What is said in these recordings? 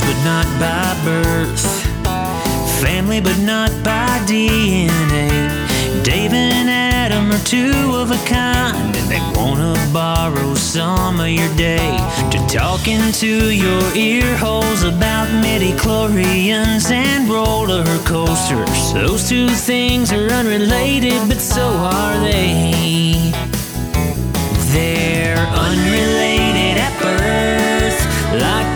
but not by birth. Family, but not by DNA. Dave and Adam are two of a kind, and they wanna borrow some of your day to talk into your ear holes about midichlorians and roller coasters. Those two things are unrelated, but so are they. They're unrelated at birth, like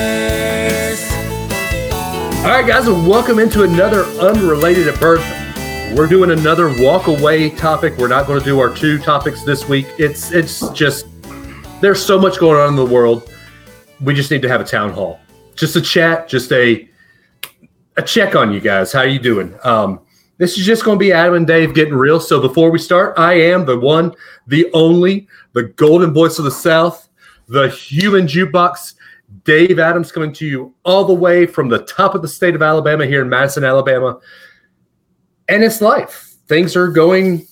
All right, guys, welcome into another unrelated at birth. We're doing another walk away topic. We're not going to do our two topics this week. It's it's just there's so much going on in the world. We just need to have a town hall, just a chat, just a a check on you guys. How are you doing? Um, this is just going to be Adam and Dave getting real. So before we start, I am the one, the only, the golden voice of the South, the human jukebox. Dave Adams coming to you all the way from the top of the state of Alabama here in Madison, Alabama. And it's life. Things are going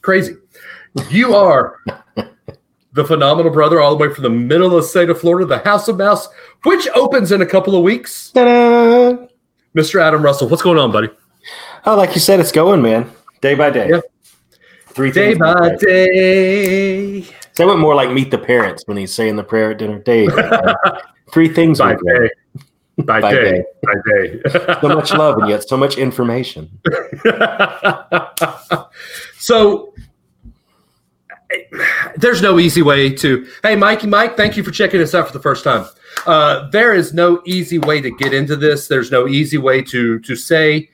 crazy. You are the phenomenal brother all the way from the middle of the state of Florida, the House of Mouse, which opens in a couple of weeks. Ta-da! Mr. Adam Russell, what's going on, buddy? Oh, like you said, it's going, man. Day by day. Yeah. Three Day by a day. Went more like meet the parents when he's saying the prayer at dinner. Day. Three things By day. By, By day. day. By day. So much love and yet so much information. so there's no easy way to hey mikey mike thank you for checking us out for the first time uh, there is no easy way to get into this there's no easy way to to say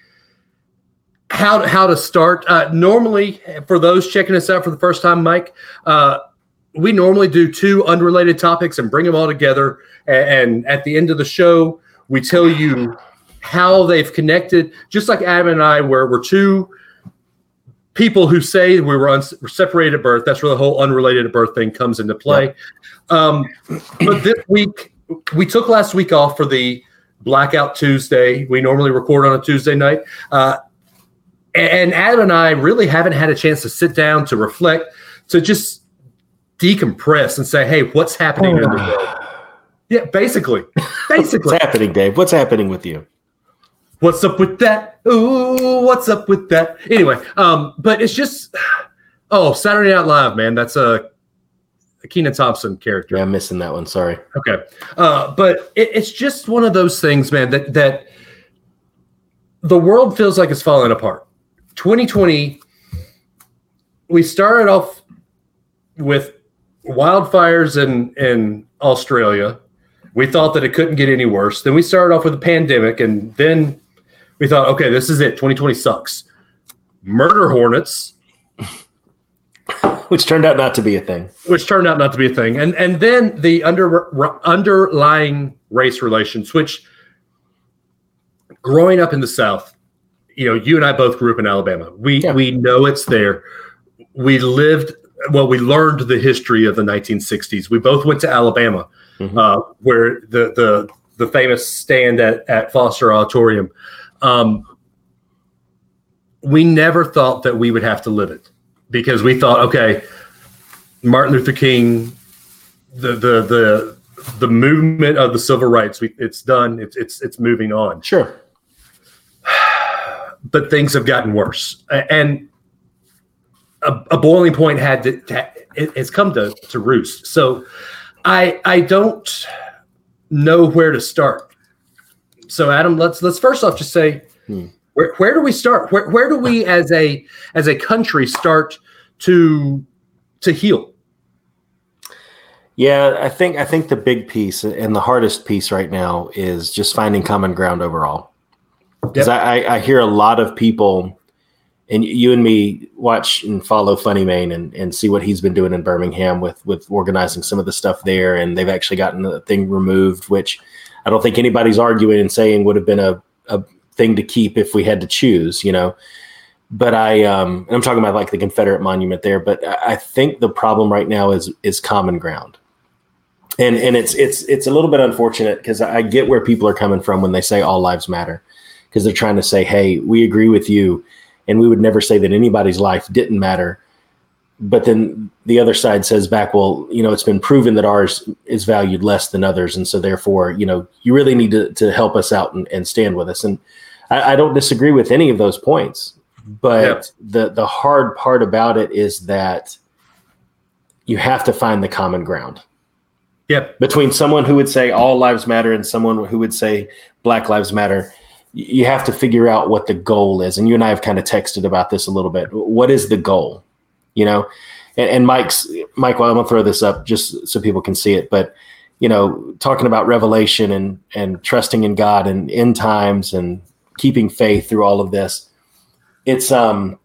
how how to start uh, normally for those checking us out for the first time mike uh, we normally do two unrelated topics and bring them all together and, and at the end of the show we tell you how they've connected just like adam and i where we're two people who say we were uns- separated at birth. That's where the whole unrelated at birth thing comes into play. Um, but this week, we took last week off for the Blackout Tuesday. We normally record on a Tuesday night. Uh, and Adam and I really haven't had a chance to sit down, to reflect, to just decompress and say, hey, what's happening in the world? Yeah, basically. Basically. What's happening, Dave? What's happening with you? What's up with that? Ooh, what's up with that? Anyway, um, but it's just oh, Saturday Night Live, man. That's a, a Kenan Thompson character. Yeah, I'm missing that one. Sorry. Okay, uh, but it, it's just one of those things, man. That that the world feels like it's falling apart. 2020, we started off with wildfires in in Australia. We thought that it couldn't get any worse. Then we started off with a pandemic, and then we thought, okay, this is it. 2020 sucks. Murder hornets, Which turned out not to be a thing. which turned out not to be a thing, and and then the under r- underlying race relations, which growing up in the South, you know, you and I both grew up in Alabama. We Yeah. we know it's there. We lived well. We learned the history of the 1960s. We both went to Alabama, Mhm. uh, where the the the famous stand at at Foster Auditorium. Um, we never thought that we would have to live it because we thought, okay, Martin Luther King, the the the the movement of the civil rights, we, it's done. It's it's it's moving on. Sure. But things have gotten worse, and a, a boiling point had to, to it, it's come to to roost. So, I I don't know where to start. So, Adam, let's let's first off just say. Hmm. Where, where do we start? Where, where do we, as a as a country, start to to heal? Yeah, I think I think the big piece and the hardest piece right now is just finding common ground overall. Because Yep. I, I, I hear a lot of people, and you and me watch and follow Funny Maine and, and see what he's been doing in Birmingham with with organizing some of the stuff there, and they've actually gotten the thing removed, which I don't think anybody's arguing and saying would have been a, a thing to keep if we had to choose, you know. but I um, and I'm talking about like the Confederate monument there. But I think the problem right now is is common ground, and and it's it's it's a little bit unfortunate because I get where people are coming from when they say all lives matter, because they're trying to say, hey, we agree with you, and we would never say that anybody's life didn't matter. But then the other side says back, well, you know, it's been proven that ours is valued less than others, and so therefore, you know, you really need to to help us out and, and stand with us. And I, I don't disagree with any of those points but yeah. the the hard part about it is that you have to find the common ground. Yep. Between someone who would say all lives matter and someone who would say black lives matter, you have to figure out what the goal is. And you and I have kind of texted about this a little bit. What is the goal? You know, and, and Mike's Mike. Well, I'm gonna throw this up just so people can see it. But you know, talking about revelation and and trusting in God and end times and keeping faith through all of this it's um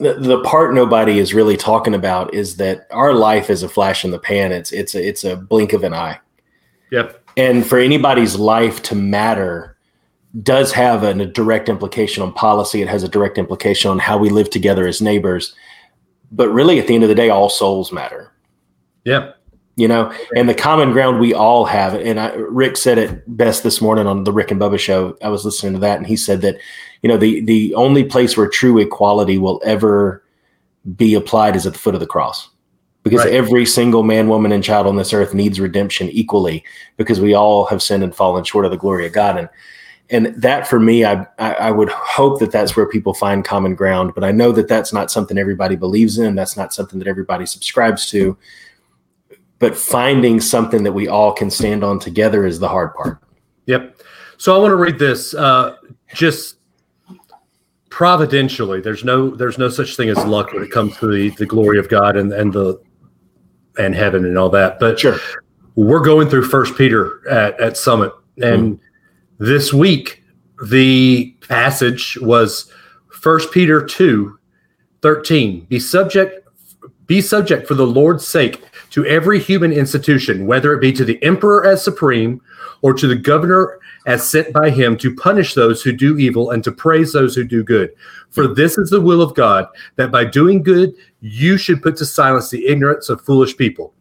the, the part nobody is really talking about is that our life is a flash in the pan. It's it's a it's a blink of an eye. Yep. And for anybody's life to matter does have a, a direct implication on policy. It has a direct implication on how we live together as neighbors. But really, at the end of the day, all souls matter. Yeah you know, and the common ground we all have. And I, Rick said it best this morning on the Rick and Bubba show. I was listening to that, and he said that, you know, the the only place where true equality will ever be applied is at the foot of the cross, because right. every single man, woman, and child on this earth needs redemption equally, because we all have sinned and fallen short of the glory of God. And and that for me, I, I I would hope that that's where people find common ground. But I know that that's not something everybody believes in. That's not something that everybody subscribes to but finding something that we all can stand on together is the hard part. Yep. So I want to read this. Uh, just providentially, there's no there's no such thing as luck when it comes to the, the glory of God and and the and heaven and all that. But sure, we're going through First Peter at at Summit, and mm-hmm. This week the passage was First Peter two, 13. Be subject be subject for the Lord's sake to every human institution, whether it be to the emperor as supreme or to the governor as sent by him to punish those who do evil and to praise those who do good. For this is the will of God, that by doing good, you should put to silence the ignorance of foolish people.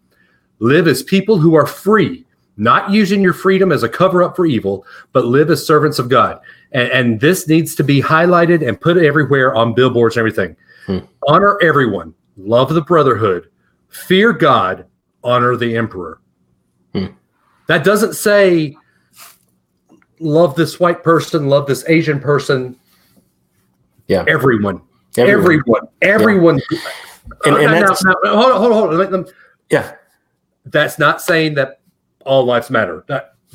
Live as people who are free, not using your freedom as a cover up for evil, but live as servants of God. And, and this needs to be highlighted and put everywhere on billboards and everything. Hmm. Honor everyone, love the brotherhood, fear God, honor the emperor. Hmm. That doesn't say love this white person, love this Asian person. Yeah. Everyone. Everyone. Everyone. Yeah. And, and now, now, now, hold on, hold on, hold on. Yeah. That's not saying that all lives matter.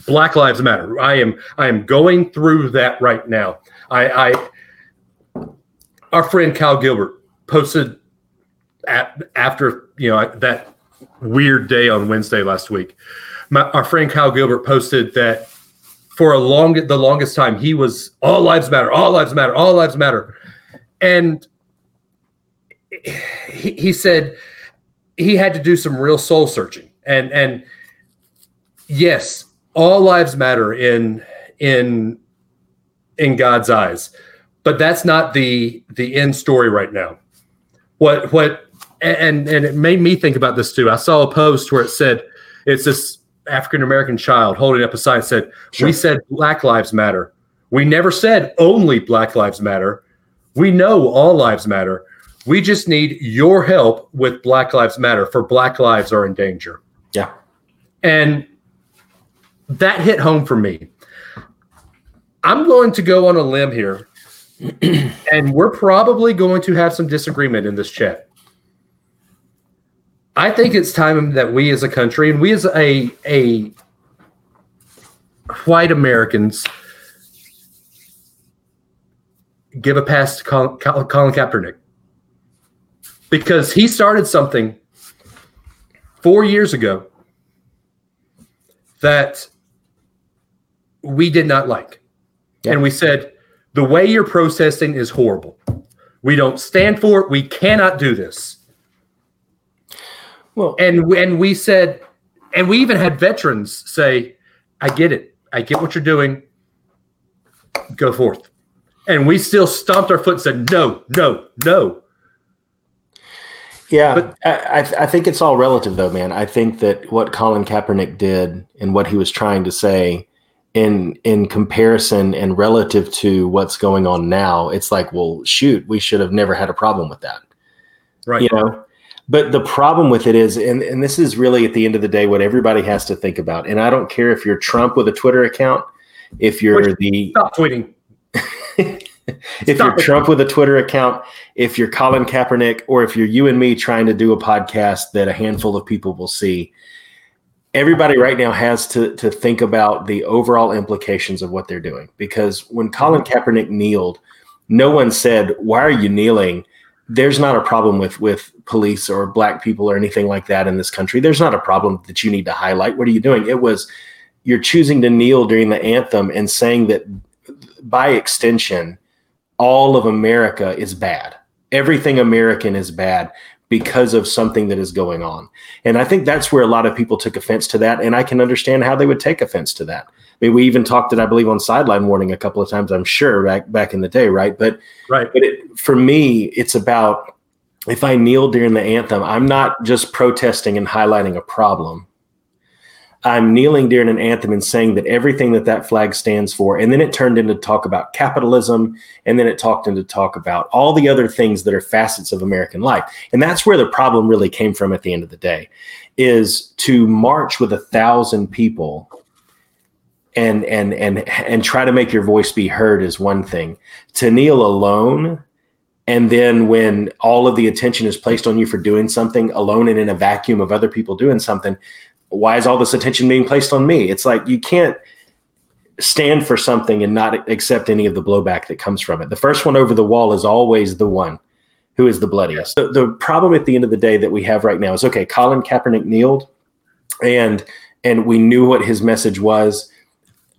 Black Lives Matter. I am I am going through that right now. I, I our friend Cal Gilbert posted at, after you know that weird day on Wednesday last week. My, our friend Kyle Gilbert posted that for a long the longest time he was all lives matter, all lives matter, all lives matter, and he, he said he had to do some real soul searching and and yes all lives matter in in in god's eyes but that's not the the end story right now what what and and it made me think about this too. I saw a post where it said it's this African American child holding up a sign said, sure. "We said Black Lives Matter. We never said only Black Lives Matter. We know all lives matter. We just need your help with Black Lives Matter. For Black lives are in danger." Yeah, and that hit home for me. I'm going to go on a limb here, and we're probably going to have some disagreement in this chat. I think it's time that we as a country and we as a a white Americans give a pass to Colin, Colin Kaepernick because he started something four years ago that we did not like. Yeah. And we said, the way you're processing is horrible. We don't stand for it. We cannot do this. Well, and and we said, and we even had veterans say, "I get it. I get what you're doing. Go forth." and we still stomped our foot and said, no, no, no. Yeah, But- I, I I think it's all relative, though, man. I think that what Colin Kaepernick did and what he was trying to say, in in comparison and relative to what's going on now, it's like, well, shoot, we should have never had a problem with that. Right. you know but the problem with it is and, and this is really at the end of the day what everybody has to think about and i don't care if you're trump with a twitter account if you're Which- the Stop tweeting. if Stop you're trump with a twitter account if you're colin kaepernick or if you're you and me trying to do a podcast that a handful of people will see everybody right now has to to think about the overall implications of what they're doing because when colin mm-hmm. kaepernick kneeled no one said why are you kneeling there's not a problem with with police or black people or anything like that in this country. There's not a problem that you need to highlight. What are you doing? It was you're choosing to kneel during the anthem and saying that by extension, all of America is bad. Everything American is bad because of something that is going on. And I think that's where a lot of people took offense to that. And I can understand how they would take offense to that. I mean, we even talked it, I believe, on sideline warning a couple of times, I'm sure, back back in the day, right? But Right. but it, for me, it's about if I kneel during the anthem, I'm not just protesting and highlighting a problem. I'm kneeling during an anthem and saying that everything that that flag stands for, and then it turned into talk about capitalism, and then it talked into talk about all the other things that are facets of American life, and that's where the problem really came from at the end of the day, is to march with a thousand people and and and and try to make your voice be heard is one thing. To kneel alone and then when all of the attention is placed on you for doing something alone and in a vacuum of other people doing something, why is all this attention being placed on me? It's like you can't stand for something and not accept any of the blowback that comes from it. The first one over the wall is always the one who is the bloodiest. The, the problem at the end of the day that we have right now is okay, Colin Kaepernick kneeled and and we knew what his message was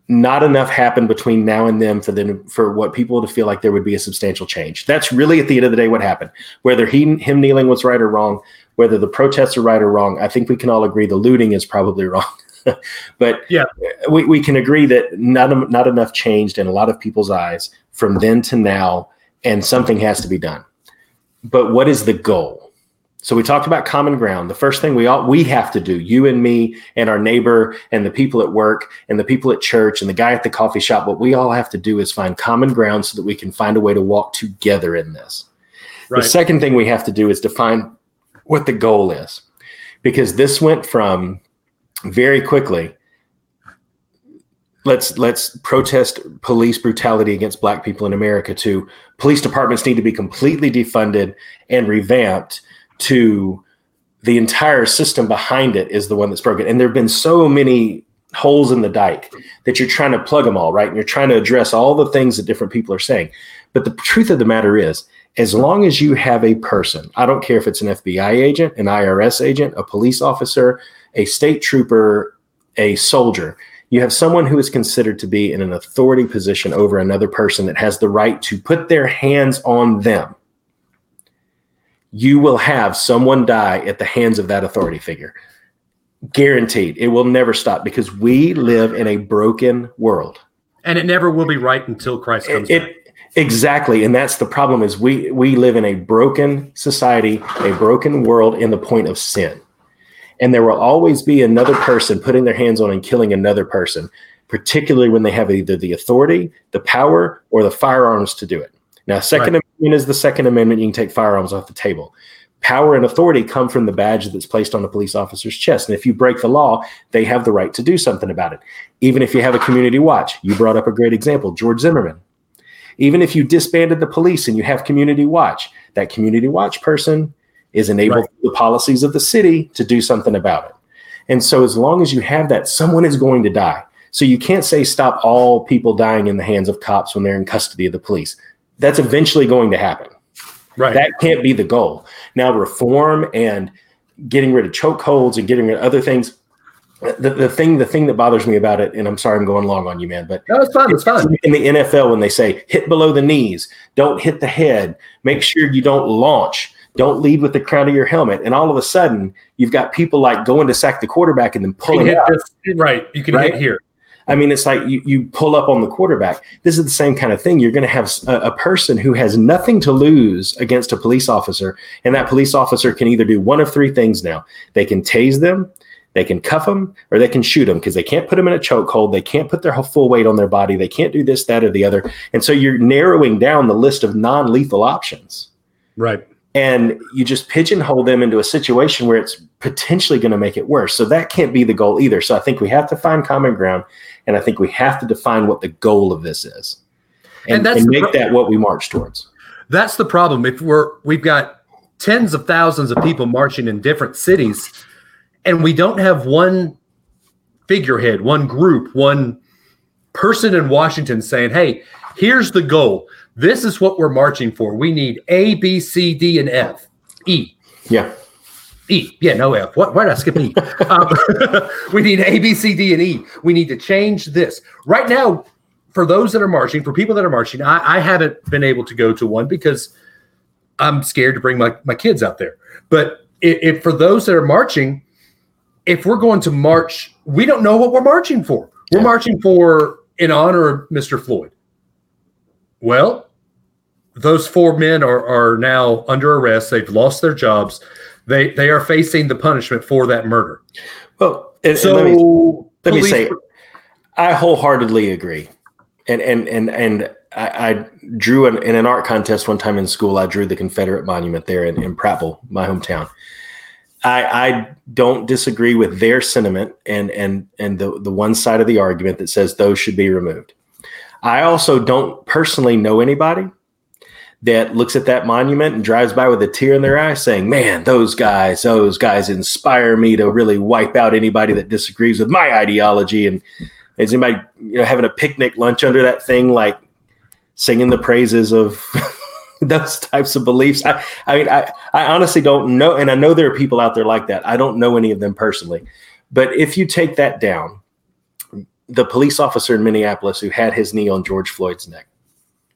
not enough happened between now and then for them for what people to feel like there would be a substantial change. That's really at the end of the day what happened. Whether he him kneeling was right or wrong, whether the protests are right or wrong, I think we can all agree the looting is probably wrong. but Yeah. we, we can agree that not not enough changed in a lot of people's eyes from then to now, and something has to be done. But what is the goal? So we talked about common ground. The first thing we all we have to do, you and me and our neighbor and the people at work and the people at church and the guy at the coffee shop, what we all have to do is find common ground so that we can find a way to walk together in this. Right. The second thing we have to do is define what the goal is. Because this went from very quickly let's let's protest police brutality against black people in America to police departments need to be completely defunded and revamped to the entire system behind it is the one that's broken. And there have been so many holes in the dike that you're trying to plug them all, right? And you're trying to address all the things that different people are saying. But the truth of the matter is, as long as you have a person, I don't care if it's an FBI agent, an IRS agent, a police officer, a state trooper, a soldier, you have someone who is considered to be in an authority position over another person that has the right to put their hands on them you will have someone die at the hands of that authority figure. Guaranteed. It will never stop because we live in a broken world. And it never will be right until Christ comes It, back. it- exactly, and that's the problem is we we live in a broken society, a broken world in the point of sin. And there will always be another person putting their hands on and killing another person, particularly when they have either the authority, the power, or the firearms to do it. Now, Second Right. Amendment is the Second Amendment. You can take firearms off the table. Power and authority come from the badge that's placed on a police officer's chest. And if you break the law, they have the right to do something about it. Even if you have a community watch, you brought up a great example, George Zimmerman. Even if you disbanded the police and you have community watch, that community watch person is enabled Right. through the policies of the city to do something about it. And so, as long as you have that, someone is going to die. So, you can't say stop all people dying in the hands of cops when they're in custody of the police. That's eventually going to happen. Right. That can't be the goal. Now, reform and getting rid of chokeholds and getting rid of other things. The, the thing, the thing that bothers me about it, and I'm sorry I'm going long on you, man, but no, it's fine. It's fine. in the NFL when they say hit below the knees, don't hit the head, make sure you don't launch, don't lead with the crown of your helmet, and all of a sudden you've got people like going to sack the quarterback and then You pulling hit out. this, right. You can Right? hit here. I mean, it's like you, you pull up on the quarterback. This is the same kind of thing. You're going to have a, a, person who has nothing to lose against a police officer, and that police officer can either do one of three things now. They can tase them, they can cuff them, or they can shoot them because they can't put them in a chokehold. They can't put their full weight on their body. They can't do this, that, or the other. And so you're narrowing down the list of non lethal options. Right and you just pigeonhole them into a situation where it's potentially going to make it worse. So that can't be the goal either. So I think we have to find common ground, and I think we have to define what the goal of this is, and, and, that's and make pro- that what we march towards. That's the problem. If we're we've got tens of thousands of people marching in different cities, and we don't have one figurehead, one group, one person in Washington saying, "Hey, here's the goal." This is what we're marching for. We need A, B, C, D, and F. E. Yeah. E. Yeah, no F. What? Why did I skip E? um, we need A, B, C, D, and E. We need to change this. Right now, for those that are marching, for people that are marching, I, I haven't been able to go to one because I'm scared to bring my, my kids out there. But if, if for those that are marching, if we're going to march, we don't know what we're marching for. We're yeah. marching for in honor of Mr. Floyd. Well, those four men are, are now under arrest. They've lost their jobs. They they are facing the punishment for that murder. Well, and, so and let me, let me say, I wholeheartedly agree. And and and and I, I drew an, in an art contest one time in school. I drew the Confederate monument there in, in Prattville, my hometown. I, I don't disagree with their sentiment and and and the the one side of the argument that says those should be removed. I also don't personally know anybody that looks at that monument and drives by with a tear in their eye saying, Man, those guys, those guys inspire me to really wipe out anybody that disagrees with my ideology. And is anybody, you know, having a picnic lunch under that thing, like singing the praises of those types of beliefs? I, I mean, I, I honestly don't know. And I know there are people out there like that. I don't know any of them personally. But if you take that down, the police officer in Minneapolis who had his knee on George Floyd's neck,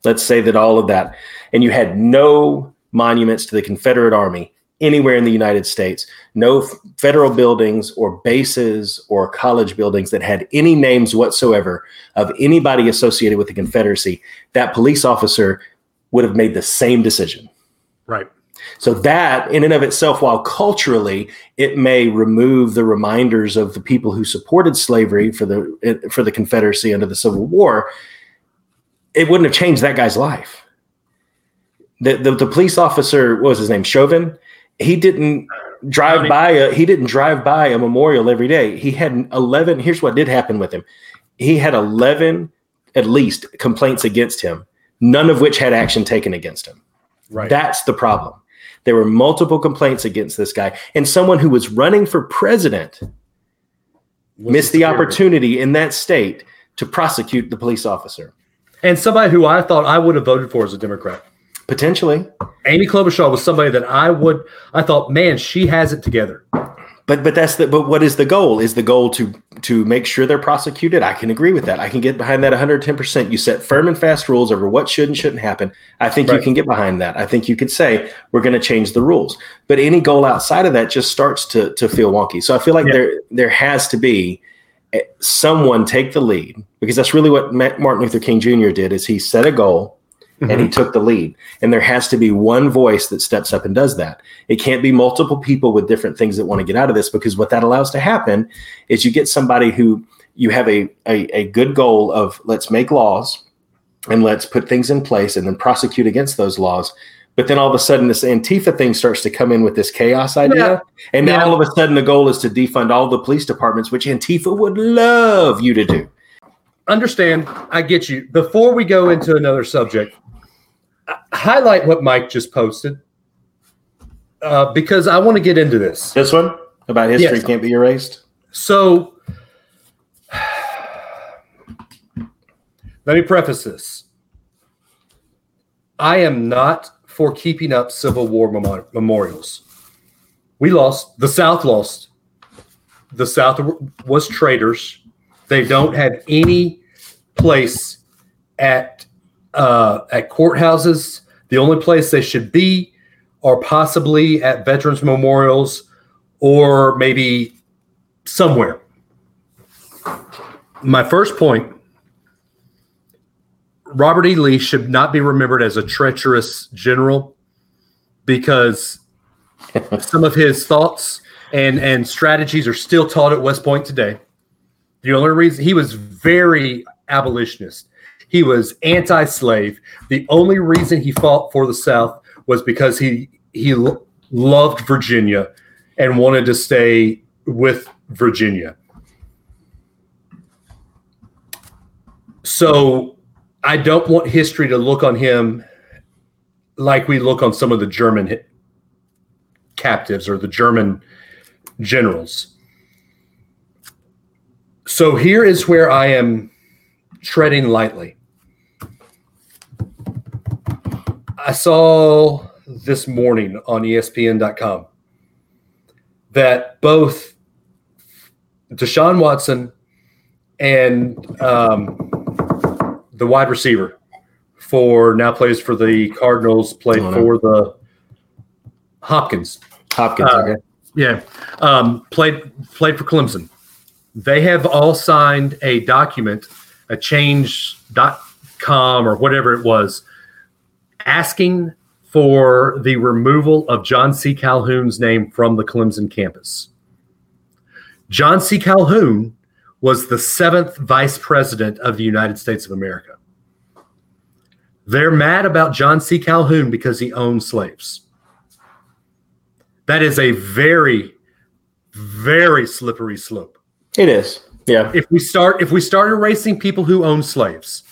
Let's say that all of that, and you had no monuments to the Confederate Army anywhere in the United States, no federal buildings or bases or college buildings that had any names whatsoever of anybody associated with the Confederacy, that police officer would have made the same decision. Right. So that in and of itself, while culturally it may remove the reminders of the people who supported slavery for the for the Confederacy under the Civil War, it wouldn't have changed that guy's life. The, the, the police officer, what was his name? Chauvin. He didn't drive by a he didn't drive by a memorial every day. He had 11 here's what did happen with him. He had 11 at least complaints against him, none of which had action taken against him. Right. That's the problem. There were multiple complaints against this guy and someone who was running for president missed the opportunity in that state to prosecute the police officer and somebody who I thought I would have voted for as a Democrat. Potentially. Amy Klobuchar was somebody that I would I thought, man, she has it together. But but that's the but what is the goal? Is the goal to to make sure they're prosecuted? I can agree with that. I can get behind that 110%. You set firm and fast rules over what should and shouldn't happen. I think right. you can get behind that. I think you could say we're going to change the rules. But any goal outside of that just starts to to feel wonky. So I feel like yeah. there there has to be someone take the lead because that's really what Martin Luther King Jr. did is he set a goal mm-hmm. and he mm-hmm. took the lead and there has to be one voice that steps up and does that it can't be multiple people with different things that want to get out of this because what that allows to happen is you get somebody who you have a, a, a good goal of let's make laws and let's put things in place and then prosecute against those laws but then all of a sudden, this Antifa thing starts to come in with this chaos idea. Yeah. And now yeah. all of a sudden, the goal is to defund all the police departments, which Antifa would love you to do. Understand, I get you. Before we go into another subject, highlight what Mike just posted uh, because I want to get into this. This one about history yes. can't be erased. So let me preface this. I am not for keeping up Civil War mem- memorials. We lost, the South lost. The South was traitors. They don't have any place at uh, at courthouses. The only place they should be are possibly at veterans memorials or maybe somewhere. my first point Robert E. Lee should not be remembered as a treacherous general because some of his thoughts and, and strategies are still taught at West Point today. The only reason he was very abolitionist, he was anti slave. The only reason he fought for the South was because he, he lo- loved Virginia and wanted to stay with Virginia. So I don't want history to look on him like we look on some of the German captives or the German generals. So here is where I am treading lightly. I saw this morning on ESPN.com that both Deshaun Watson and um, the wide receiver for now plays for the Cardinals, played Oh, no. for the Hopkins. Hopkins. Uh, okay. Yeah, um, played played for Clemson. They have all signed a document, a change.com or whatever it was, asking for the removal of John C. Calhoun's name from the Clemson campus. John C. Calhoun was the seventh vice president of the United States of America. They're mad about John C. Calhoun because he owned slaves. That is a very, very slippery slope. It is. Yeah. If we start if we start erasing people who own slaves,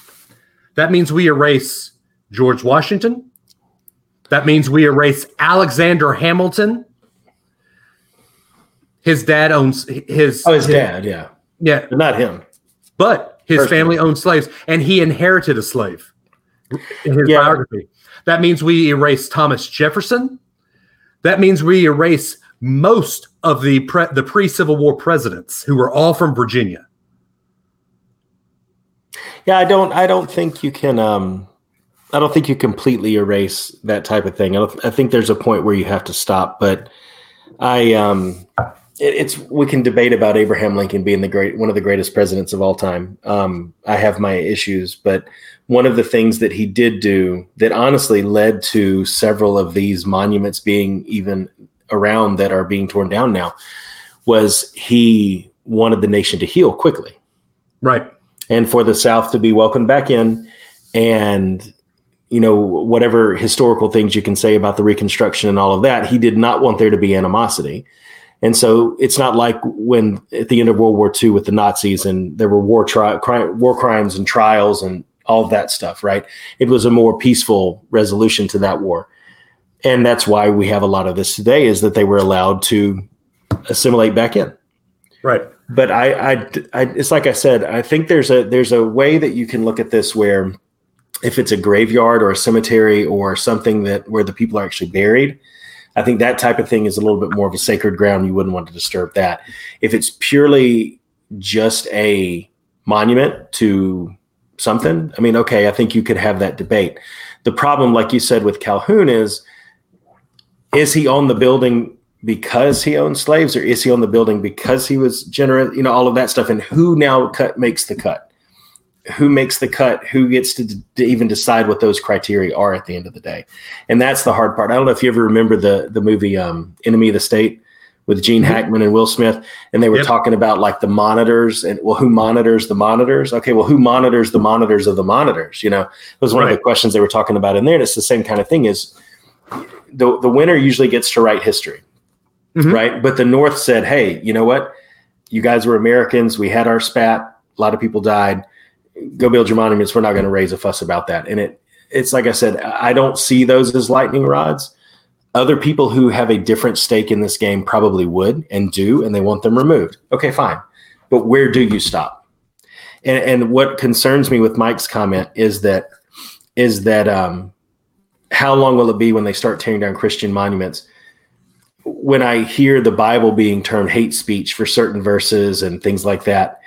that means we erase George Washington. That means we erase Alexander Hamilton. His dad owns his Oh, his dad. Yeah. Yeah, not him. but his Personally. family owned slaves and he inherited a slave in his Yeah. biography. That means we erase Thomas Jefferson. That means we erase most of the pre- the pre-Civil War presidents who were all from Virginia. Yeah, I don't. I don't think you can. Um, I don't think you completely erase that type of thing. I, don't, I think there's a point where you have to stop. But I, um, it, it's we can debate about Abraham Lincoln being the great one of the greatest presidents of all time. Um, I have my issues, but one of the things that he did do that honestly led to several of these monuments being even around that are being torn down now was he wanted the nation to heal quickly Right. and for the South to be welcomed back in, and you know whatever historical things you can say about the Reconstruction and all of that, he did not want there to be animosity, and so it's not like when at the end of World War II with the Nazis and there were war tri- cri- war crimes and trials and all of that stuff, right? It was a more peaceful resolution to that war, and that's why we have a lot of this today is that they were allowed to assimilate back in Right. but I, I, I, it's like I said, I think there's a there's a way that you can look at this where if it's a graveyard or a cemetery or something that where the people are actually buried, I think that type of thing is a little bit more of a sacred ground. You wouldn't want to disturb that. If it's purely just a monument to something, I mean, okay, I think you could have that debate. The problem, like you said with Calhoun, is is he on the building because he owned slaves or is he on the building because he was generous you know all of that stuff and who now cut makes the cut who makes the cut who gets to, to even decide what those criteria are at the end of the day and that's the hard part i don't know if you ever remember the the movie um, enemy of the state with gene hackman and will smith and they were Yep. talking about like the monitors and well who monitors the monitors okay well who monitors the monitors of the monitors you know it was one of the questions they were talking about in there and it's the same kind of thing is the, the winner usually gets to write history Mhm. right? But the North said, "Hey, you know what? You guys were Americans. We had our spat. A lot of people died. Go build your monuments. We're not going to raise a fuss about that." And it, it's like I said, I don't see those as lightning rods. Other people who have a different stake in this game probably would and do, and they want them removed. Okay, fine. But where do you stop? And, and what concerns me with Mike's comment is that is that um, how long will it be when they start tearing down Christian monuments? when I hear the Bible being termed hate speech for certain verses and things like that,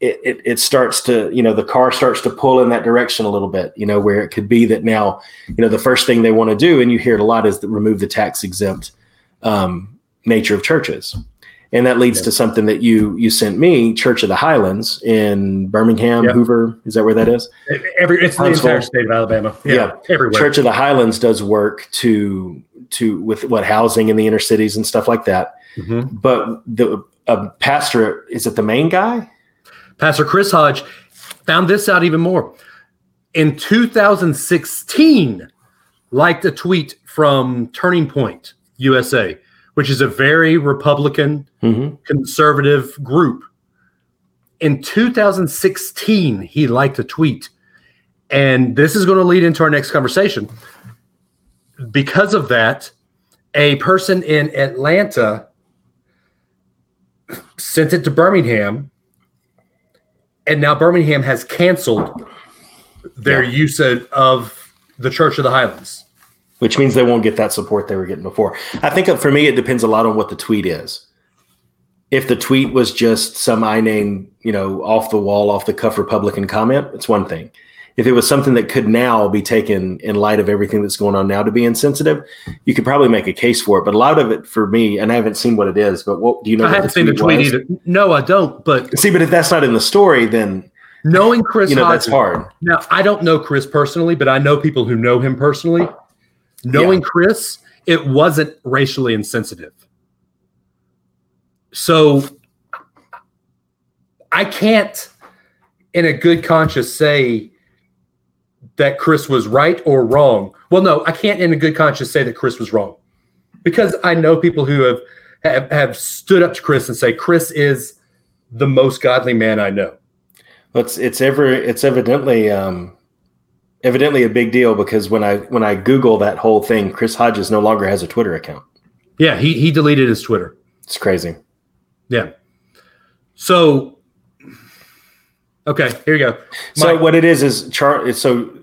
it, it, it starts to, you know, the car starts to pull in that direction a little bit, you know, where it could be that now, you know, the first thing they want to do, and you hear it a lot, is that remove the tax exempt um, nature of churches. And that leads to something that you you sent me, Church of the Highlands in Birmingham, Yeah. Hoover. Is that where that is? Every it's the entire state of Alabama. Yeah, everywhere. Church of the Highlands does work to to with what housing in the inner cities and stuff like that. Mhm. But the a pastor is it the main guy? Pastor Chris Hodges found this out even more. In 2016, liked a tweet from Turning Point USA, which is a very Republican Mm-hmm. conservative group. In 2016, he liked a tweet. And this is going to lead into our next conversation. Because of that, a person in Atlanta sent it to Birmingham. And now Birmingham has canceled their Yeah. use of, of the Church of the Highlands. Which means they won't get that support they were getting before. I think uh, for me, it depends a lot on what the tweet is. If the tweet was just some I name, you know, off the wall, off the cuff Republican comment, it's one thing. If it was something that could now be taken in light of everything that's going on now to be insensitive, you could probably make a case for it. But a lot of it for me, and I haven't seen what it is, but what do you know? I haven't seen the tweet was? either. No, I don't. But See, but if that's not in the story, then knowing Chris you know that's hard. Now, I don't know Chris personally, but I know people who know him personally. Knowing Chris, it wasn't racially insensitive. So I can't, in a good conscience, say that Chris was right or wrong. Well, no, I can't, in a good conscience, say that Chris was wrong because I know people who have have, have stood up to Chris and say Chris is the most godly man I know. It's it's ever it's evidently um, evidently a big deal because when I when I Google that whole thing, Chris Hodges no longer has a Twitter account. Yeah, he he deleted his Twitter. It's crazy. Yeah. So, okay, here you go. So what it is is chart. is- So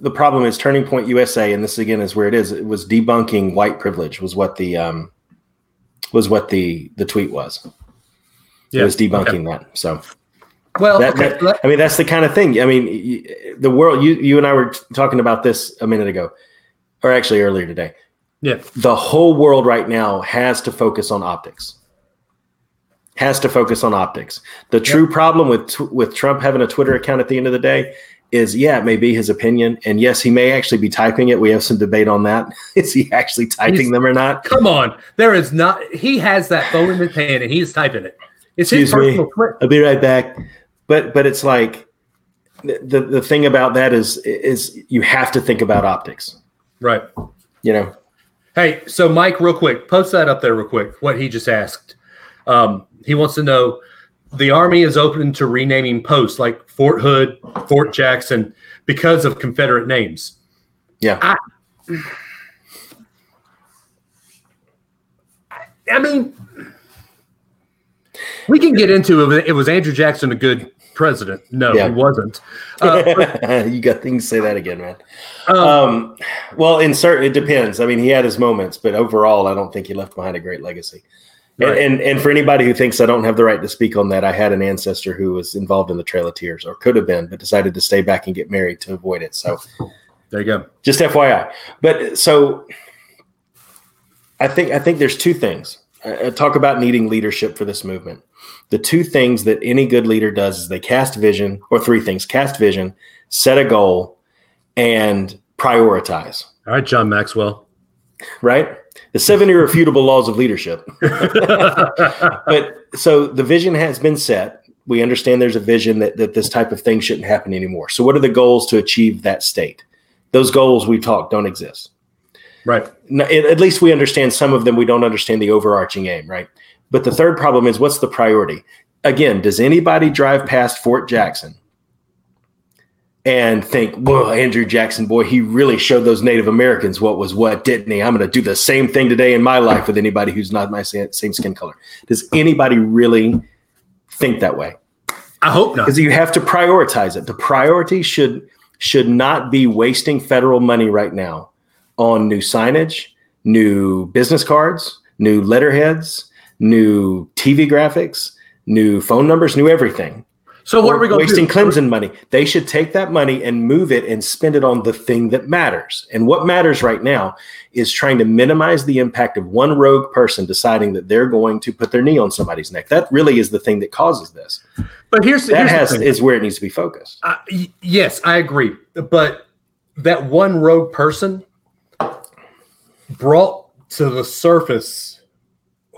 the problem is Turning Point USA, and this again is where it is. It was debunking white privilege. Was what the um, was what the the tweet was. Yeah, It was okay. debunking that. So Well, that, okay, that- I mean, that's the kind of thing. I mean, the world. You you and I were talking about this a minute ago, or actually earlier today. yeah, the whole world right now has to focus on optics. Has to focus on optics. The true problem with with Trump having a Twitter account at the end of the day is, yeah, it may be his opinion, and yes, he may actually be typing it. We have some debate on that. is he actually typing He's- them or not? come on. There is not. He has that phone in his hand and he's typing it. It's his Excuse me. personal Twitter. I'll be right back. But but it's like the the, the thing about that is is you have to think about optics. Right. You know, Hey, so Mike, real quick, post that up there real quick. What he just asked. Um, he wants to know the Army is open to renaming posts like Fort Hood, Fort Jackson because of Confederate names. yeah. I, I mean, we can get into it. It was Andrew Jackson a good president? No, Yeah. he wasn't. Uh, you got things to say that again, man. um, Um, well, in certain, it depends. I mean, he had his moments, but overall, I don't think he left behind a great legacy. And, and and for anybody who thinks I don't have the right to speak on that, I had an ancestor who was involved in the Trail of Tears, or could have been, but decided to stay back and get married to avoid it. So, there you go. just FYI. But so, I think I think there's two things. I, I talk about needing leadership for this movement. The two things that any good leader does is they cast vision, or three things: cast vision, set a goal, and prioritize. All right, John Maxwell. right? The seven irrefutable laws of leadership. but so the vision has been set. We understand there's a vision that, that this type of thing shouldn't happen anymore. So, what are the goals to achieve that state? Those goals we talked don't exist. right. No, at at least we understand some of them. We don't understand the overarching aim, right? But the third problem is what's the priority? Again, does anybody drive past Fort Jackson and think, well, Andrew Jackson, boy, he really showed those Native Americans what was what, didn't he? I'm going to do the same thing today in my life with anybody who's not my same skin color." Does anybody really think that way? I hope not. because you have to prioritize it. The priority should should not be wasting federal money right now on new signage, new business cards, new letterheads, new TV graphics, new phone numbers, new everything. So what are we going wasting to do? Clemson money? They should take that money and move it and spend it on the thing that matters. And what matters right now is trying to minimize the impact of one rogue person deciding that they're going to put their knee on somebody's neck. That really is the thing that causes this. But here's, That here's the has is where it needs to be focused. Uh, y- yes, I agree. But that one rogue person brought to the surface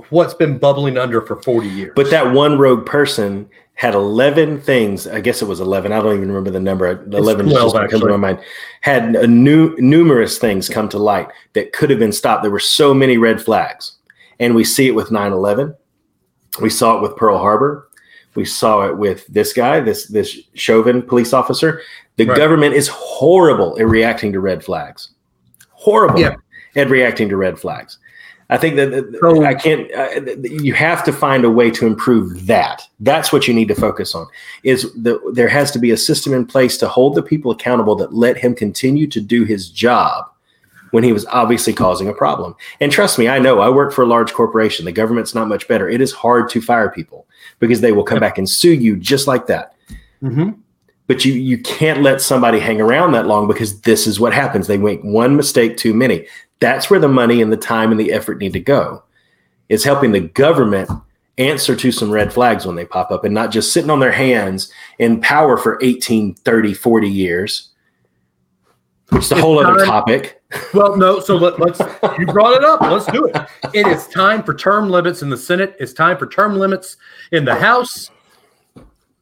what's been bubbling under for 40 years. But that one rogue person had 11 things. I guess it was 11. I don't even remember the number. 11 just 12, comes to my mind. Had a new, numerous things come to light that could have been stopped. There were so many red flags. And we see it with 9 11. We saw it with Pearl Harbor. We saw it with this guy, this this Chauvin police officer. The Right. government is horrible at reacting to red flags. Horrible Yeah. at reacting to red flags. I think that that- So- I can't. Uh, you have to find a way to improve that. That's what you need to focus on. Is the there has to be a system in place to hold the people accountable that let him continue to do his job when he was obviously causing a problem. And trust me, I know. I work for a large corporation. The government's not much better. It is hard to fire people because they will come back and sue you just like that Mhm. but you you can't let somebody hang around that long because this is what happens they make one mistake too many that's where the money and the time and the effort need to go is helping the government answer to some red flags when they pop up and not just sitting on their hands in power for 18 30 40 years which is a whole other topic Well, no. So let, let's. You brought it up. Let's do it. It is time for term limits in the Senate. It's time for term limits in the House.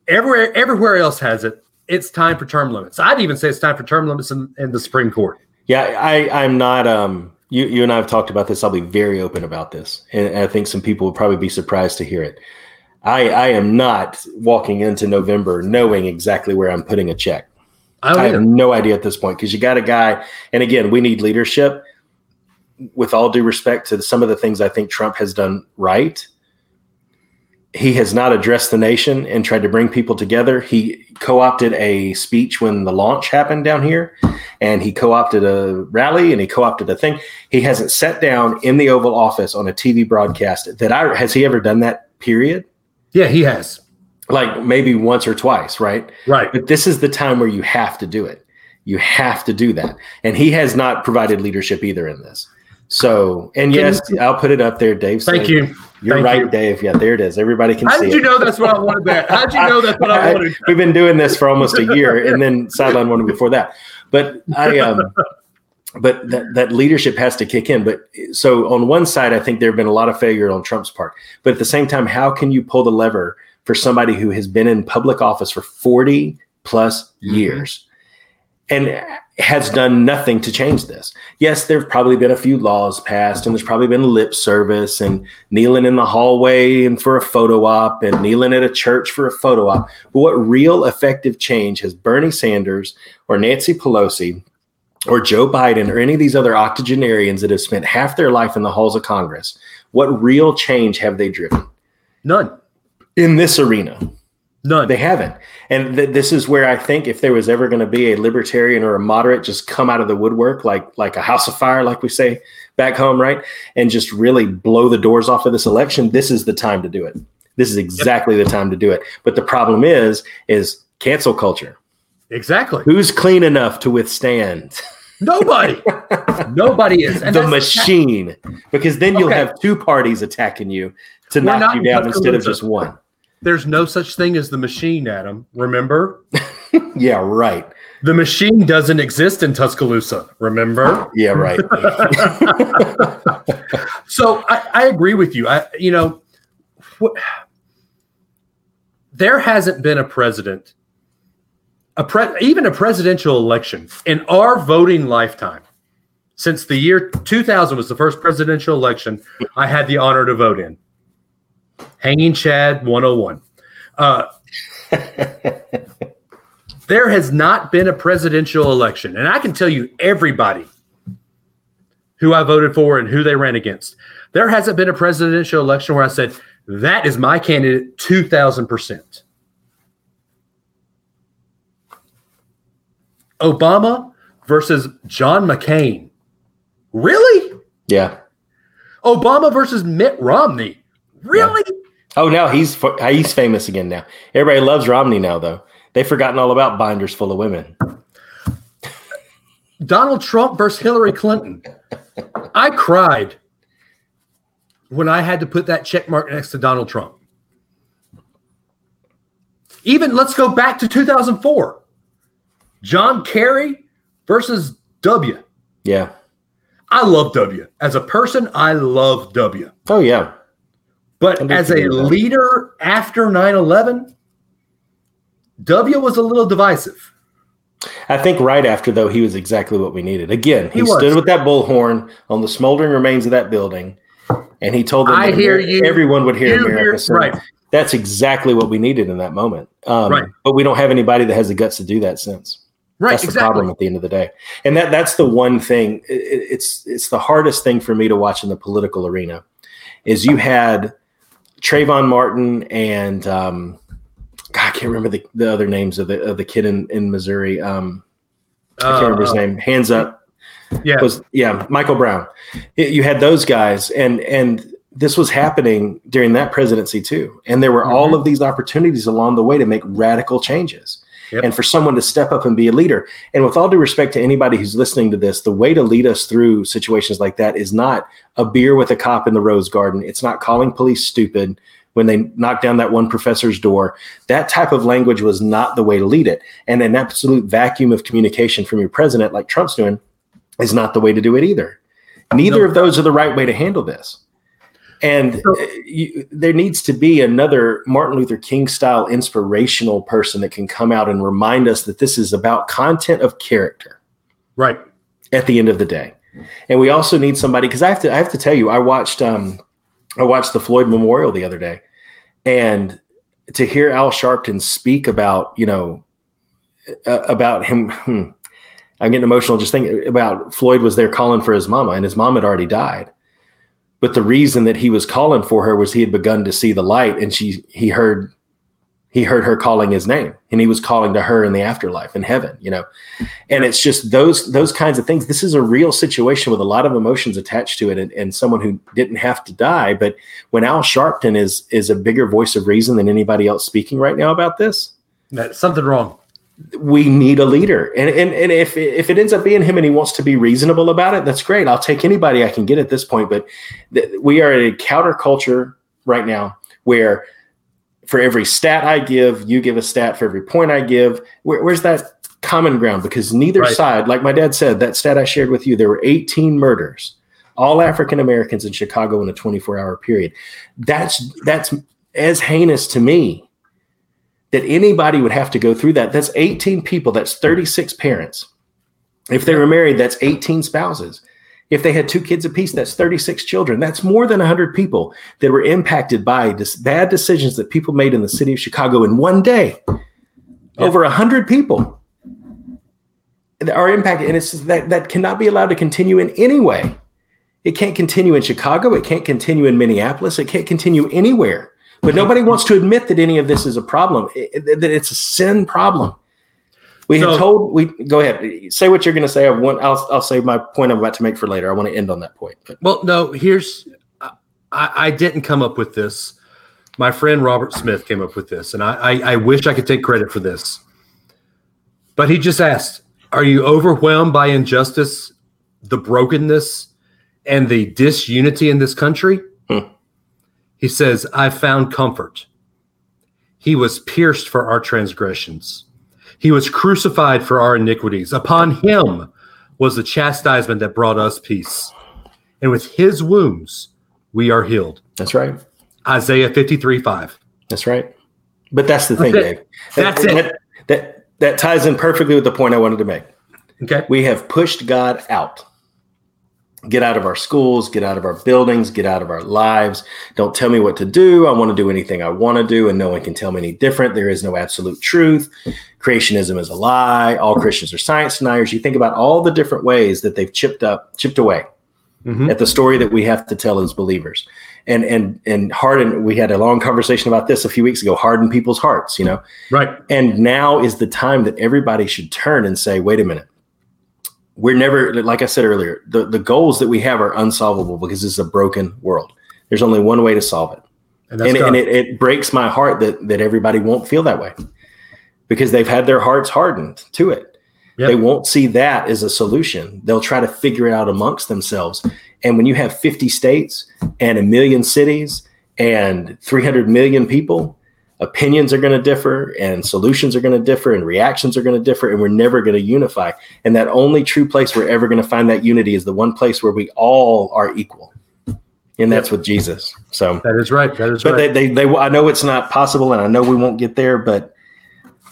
Everywhere, everywhere else has it. It's time for term limits. I'd even say it's time for term limits in, in the Supreme Court. Yeah, I, I'm not. Um, you, you and I have talked about this. I'll be very open about this, and I think some people will probably be surprised to hear it. I, I am not walking into November knowing exactly where I'm putting a check. I I have no idea at this point because you got a guy, and again, we need leadership. With all due respect to some of the things I think Trump has done right, he has not addressed the nation and tried to bring people together. He co-opted a speech when the launch happened down here, and he co-opted a rally and he co-opted a thing. He hasn't sat down in the Oval Office on a TV broadcast that I has he ever done that? Period. Yeah, he has. Like maybe once or twice, right? Right. But this is the time where you have to do it. You have to do that. And he has not provided leadership either in this. So, and Can yes, I'll put it up there, Dave. Thank said- you. You're Thank right, you. Dave. Yeah, there it is. Everybody can How see did it. you know that's what I wanted? That. How did you know that's what I wanted? We've been doing this for almost a year, and then sideline one before that. But I, um, but that that leadership has to kick in. But so on one side, I think there have been a lot of failure on Trump's part. But at the same time, how can you pull the lever for somebody who has been in public office for forty plus years and has done nothing to change this? Yes, there have probably been a few laws passed, and there's probably been lip service and kneeling in the hallway and for a photo op and kneeling at a church for a photo op. But what real effective change has Bernie Sanders or Nancy Pelosi or Joe Biden or any of these other octogenarians that have spent half their life in the halls of Congress? What real change have they driven None. in this arena? None. They haven't. And th- this is where I think if there was ever going to be a libertarian or a moderate just come out of the woodwork like like a house of fire, like we say back home, right? And just really blow the doors off of this election, this is the time to do it. This is exactly the time to do it. But the problem is, is cancel culture. exactly. Who's clean enough to withstand Nobody. Nobody is. And the machine? Because then you'll Okay. have two parties attacking you to We're knock you down instead of just one. There's no such thing as the machine, Adam. Remember? Yeah, right. The machine doesn't exist in Tuscaloosa. Remember? Yeah, right. So I, I agree with you. I, you know, there hasn't been a president, a pre, even a presidential election in our voting lifetime since the year 2000 was the first presidential election I had the honor to vote in. Hanging Chad 101. Uh, there has not been a presidential election, and I can tell you everybody who I voted for and who they ran against. There hasn't been a presidential election where I said, that is my candidate 2000%. Obama versus John McCain. Really? yeah. Obama versus Mitt Romney. Really? Oh, now he's he's famous again now. Everybody loves Romney now, though. They've forgotten all about binders full of women. Donald Trump versus Hillary Clinton. I cried when I had to put that check mark next to Donald Trump. Even let's go back to 2004. John Kerry versus W. Yeah. I love W. As a person, I love W. Oh yeah. But as a agree with that. leader after 9 11, W was a little divisive. I think right after though he was exactly what we needed. Again, he, He stood with that bullhorn on the smoldering remains of that building, and he told them I hear Amer- you. everyone would hear You America. hear- right. That's exactly what we needed in that moment. Um, Right. But we don't have anybody that has the guts to do that since. Right, that's the exactly. problem at the end of the day and that that's the one thing it- it's it's the hardest thing for me to watch in the political arena is you had Trayvon Martin and um God, I can't remember the, the other names of the of the kid in, in Missouri. Um, I can't remember his Uh, name. Hands up Yeah. was yeah Michael Brown. It- you had those guys, and and this was happening during that presidency too. And there were all of these opportunities along the way to make radical changes. Yep. And for someone to step up and be a leader. And with all due respect to anybody who's listening to this, the way to lead us through situations like that is not a beer with a cop in the rose garden. It's not calling police stupid when they knock down that one professor's door. That type of language was not the way to lead it. And an absolute vacuum of communication from your president, like Trump's doing, is not the way to do it either. Neither No. of those are the right way to handle this. And So- uh, you, there needs to be another Martin Luther King style inspirational person that can come out and remind us that this is about content of character Right. at the end of the day. And we also need somebody because I have to I have to tell you, I watched um I watched the Floyd Memorial the other day, and to hear Al Sharpton speak about you know uh, about him, hmm, I'm getting emotional just thinking about Floyd was there calling for his mama, and his mom had already died. But the reason that he was calling for her was he had begun to see the light, and she he heard he heard her calling his name, and he was calling to her in the afterlife in heaven, you know? And it's just those those kinds of things. This is a real situation with a lot of emotions attached to it and, and someone who didn't have to die. But when al sharpton is is a bigger voice of reason than anybody else speaking right now about this That's something wrong. We need a leader. And and, and if if it ends up being him and he wants to be reasonable about it that's great. I'll take anybody i can get at this point but th- we are in a counterculture right now where for every stat i give you give a stat. For every point i give where, where's that common ground? Because neither Right. side like my dad said that stat i shared with you there were 18 murders all african americans in chicago in a 24 hour period. That's that's as heinous to me that anybody would have to go through that. That's 18 people. That's 36 parents. If they were married, that's 18 spouses. If they had two kids apiece, that's 36 children. That's more than 100 people that were impacted by this bad decisions that people made in the city of Chicago in one day. Over 100 people that are impacted. And it's that, that cannot be allowed to continue in any way. It can't continue in Chicago. It can't continue in Minneapolis. It can't continue anywhere. But nobody wants to admit that any of this is a problem, that it's a sin problem. We have told we go ahead say what you're going to say. I want I'll I'll save my point I'm about to make for later. I want to end on that point. But Well, no, here's I, I didn't come up with this. My friend Robert Smith came up with this, and I, I, I wish I could take credit for this. But he just asked, Are you overwhelmed by injustice, the brokenness, and the disunity in this country? Hmm. He says, I found comfort. He was pierced for our transgressions. He was crucified for our iniquities. Upon him was the chastisement that brought us peace. And with his wounds, we are healed. that's right. Isaiah 53 5. That's right. But that's the thing, Dave. That's it. That, that that ties in perfectly with the point I wanted to make. Okay. We have pushed God out. Get out of our schools, get out of our buildings, get out of our lives. Don't tell me what to do. I want to do anything I want to do, and no one can tell me any different. There is no absolute truth. Creationism is a lie. All Christians are science deniers. You think about all the different ways that they've chipped up, chipped away Mhm. at the story that we have to tell as believers. And and and harden. We had a long conversation about this a few weeks ago. Harden people's hearts, you know. Right. And now is the time that everybody should turn and say, wait a minute. We're never, like I said earlier, the, the goals that we have are unsolvable because this is a broken world. There's only one way to solve it. And and, and it, it breaks my heart that that everybody won't feel that way because they've had their hearts hardened to it. Yep. They won't see that as a solution. They'll try to figure it out amongst themselves. And when you have 50 states and a million cities and 300 million people, opinions are going to differ and solutions are going to differ and reactions are going to differ and we're never going to unify. And that only true place we're ever going to find that unity is the one place where we all are equal. And that's with Jesus. So that is right. That is but right. they, they, they, I know it's not possible, and I know we won't get there. But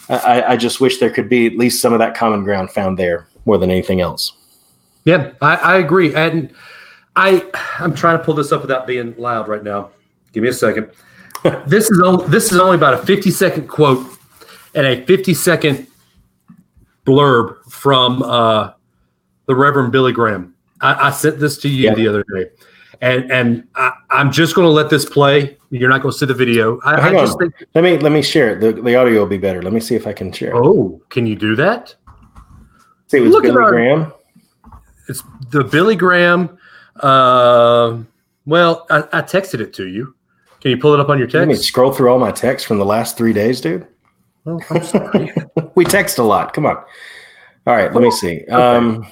I, I just wish there could be at least some of that common ground found there more than anything else. Yeah, I, I agree. And I I'm trying to pull this up without being loud right now. Give me a second. this is only this is only about a 50 second quote and a 50 second blurb from uh, the Reverend Billy Graham. I, I sent this to you Yeah. the other day, and and I, I'm just going to let this play. You're not going to see the video. I, I Hang just on. think. Let me let me share it. The, the audio will be better. Let me see if I can share. it. Oh, can you do that? see, it was look at Billy our- Graham. It's the Billy Graham. Uh, well, I, I texted it to you. Can you pull it up on your text? Let me scroll through all my texts from the last three days, dude. Oh, I'm sorry. we text a lot. Come on. All right, let me see. Um,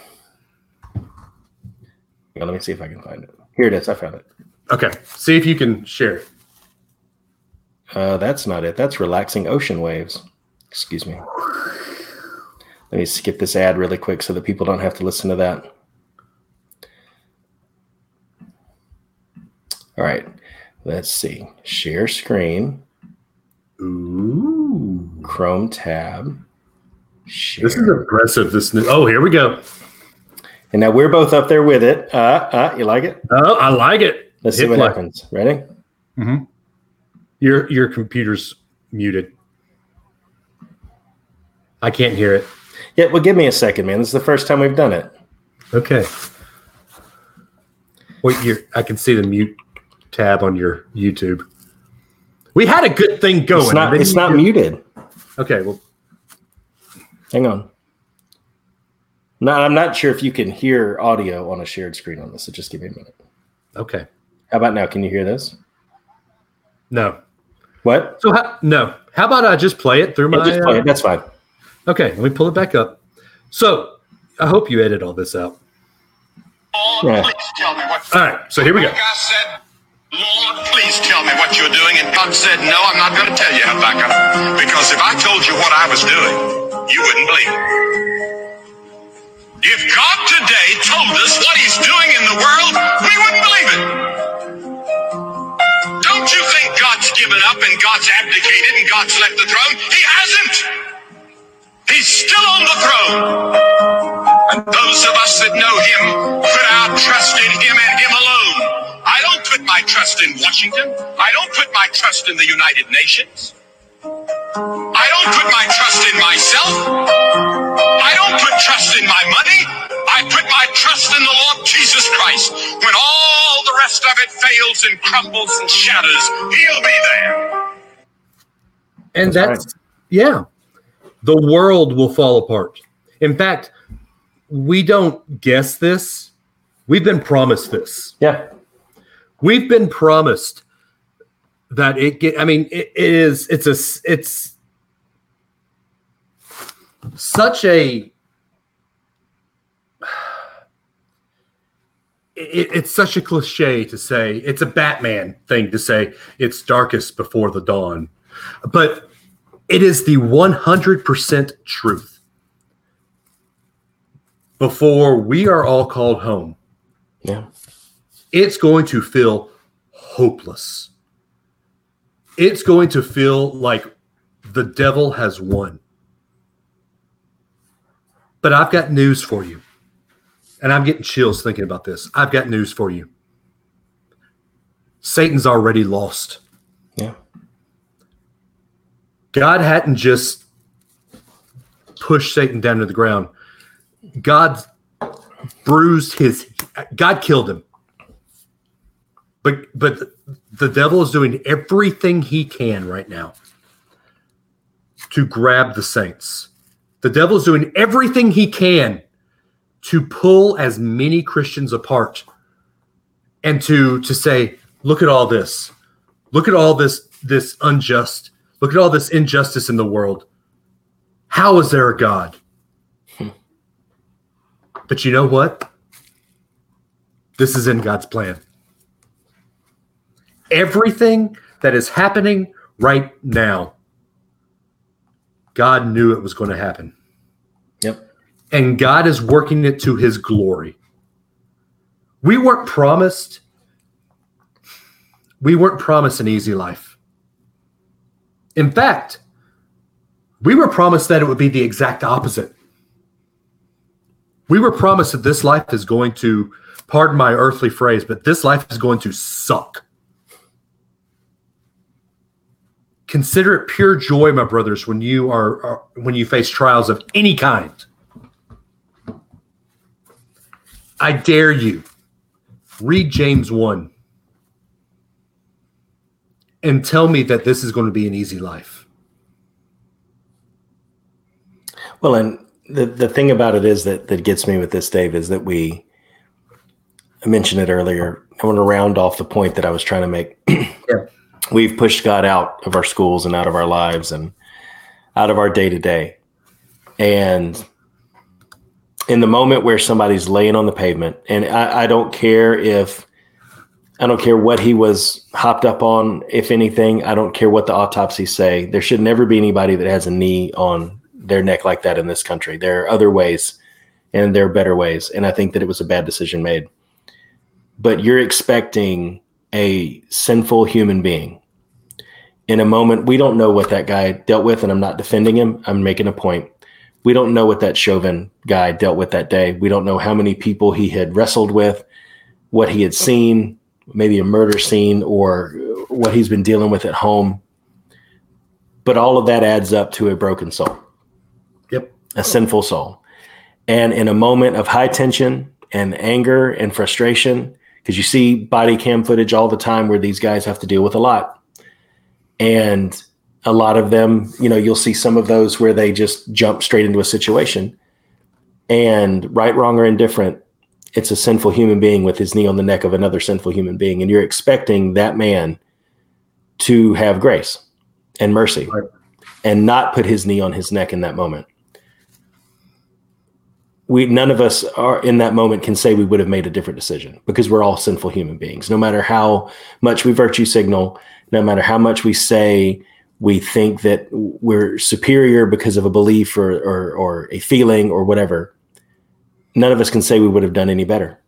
yeah, let me see if I can find it. Here it is. I found it. okay, see if you can share it. Uh, that's not it. That's relaxing ocean waves. Excuse me. Let me skip this ad really quick so that people don't have to listen to that. All right. Let's see. Share screen, Ooh, Chrome tab. Share. this is impressive. This new. Oh, here we go. and now we're both up there with it. Uh, uh, you like it? Oh, I like it. Let's Hit see what play. happens. Ready? Mm-hmm. Your your computer's muted. I can't hear it. Yeah, well, give me a second, man. This is the first time we've done it. Okay. Wait, you I can see the mute tab on your YouTube. We had a good thing going. It's not. It's not muted. Okay, well, Hang on. No, I'm not sure if you can hear audio on a shared screen on this. So just give me a minute. okay. How about now? Can you hear this? No. What? So how, no. How about I just play it through Yeah, my? just play uh, it. That's fine. okay, let me pull it back up. So I hope you edit all this out. Yeah. Please tell me what. All right, so here we go. Lord, please tell me what you're doing. And God said, No, I'm not going to tell you, Habakkuk, because if I told you what I was doing, you wouldn't believe it. If God today told us what He's doing in the world, we wouldn't believe it. Don't you think God's given up and God's abdicated and God's left the throne? He hasn't. He's still on the throne. And those of us that know him put our trust in him and him alone. I don't put my trust in Washington. I don't put my trust in the United Nations. I don't put my trust in myself. I don't put trust in my money. I put my trust in the Lord Jesus Christ. When all the rest of it fails and crumbles and shatters, he'll be there. And That's that's, yeah, the world will fall apart. In fact, we don't guess this. We've been promised this. Yeah. We've been promised that it get. I mean, it, it is. It's a. It's such a. It, it's such a cliche to say. It's a Batman thing to say. It's darkest before the dawn, but it is the one hundred percent truth. Before we are all called home, Yeah. It's going to feel hopeless. It's going to feel like the devil has won. But I've got news for you. And I'm getting chills thinking about this. I've got news for you. Satan's already lost. Yeah. God hadn't just pushed Satan down to the ground. God bruised his God killed him. But but the devil is doing everything he can right now to grab the saints. The devil is doing everything he can to pull as many Christians apart and to to say, look at all this. Look at all this this unjust. Look at all this injustice in the world. How is there a God? Hmm. But you know what? This is in God's plan. Everything that is happening right now, God knew it was going to happen. Yep. And God is working it to his glory. We weren't promised we weren't promised an easy life. In fact, we were promised that it would be the exact opposite. We were promised that this life is going to, pardon my earthly phrase, but this life is going to suck. Consider it pure joy, my brothers, when you are, are when you face trials of any kind. I dare you, read James 1 and tell me that this is going to be an easy life. Well, and the, the thing about it is that that gets me with this, Dave, is that we I mentioned it earlier. I want to round off the point that I was trying to make. Yeah. We've pushed God out of our schools and out of our lives and out of our day to day. And in the moment where somebody's laying on the pavement, and I, I don't care if I don't care what he was hopped up on, if anything. I don't care what the autopsies say. There should never be anybody that has a knee on their neck like that in this country. There are other ways, and there are better ways. And I think that it was a bad decision made. But you're expecting a sinful human being in a moment. We don't know what that guy dealt with, and I'm not defending him. I'm making a point. We don't know what that Chauvin guy dealt with that day. We don't know how many people he had wrestled with, what he had seen, maybe a murder scene or what he's been dealing with at home. But all of that adds up to a broken soul. Yep. A sinful soul. And in a moment of high tension and anger and frustration, because you see body cam footage all the time where these guys have to deal with a lot. And a lot of them, you know, you'll see some of those where they just jump straight into a situation. And right, wrong, or indifferent, it's a sinful human being with his knee on the neck of another sinful human being and you're expecting that man to have grace and mercy right. and not put his knee on his neck in that moment we none of us are in that moment can say we would have made a different decision because we're all sinful human beings no matter how much we virtue signal no matter how much we say we think that we're superior because of a belief or, or, or a feeling or whatever none of us can say we would have done any better.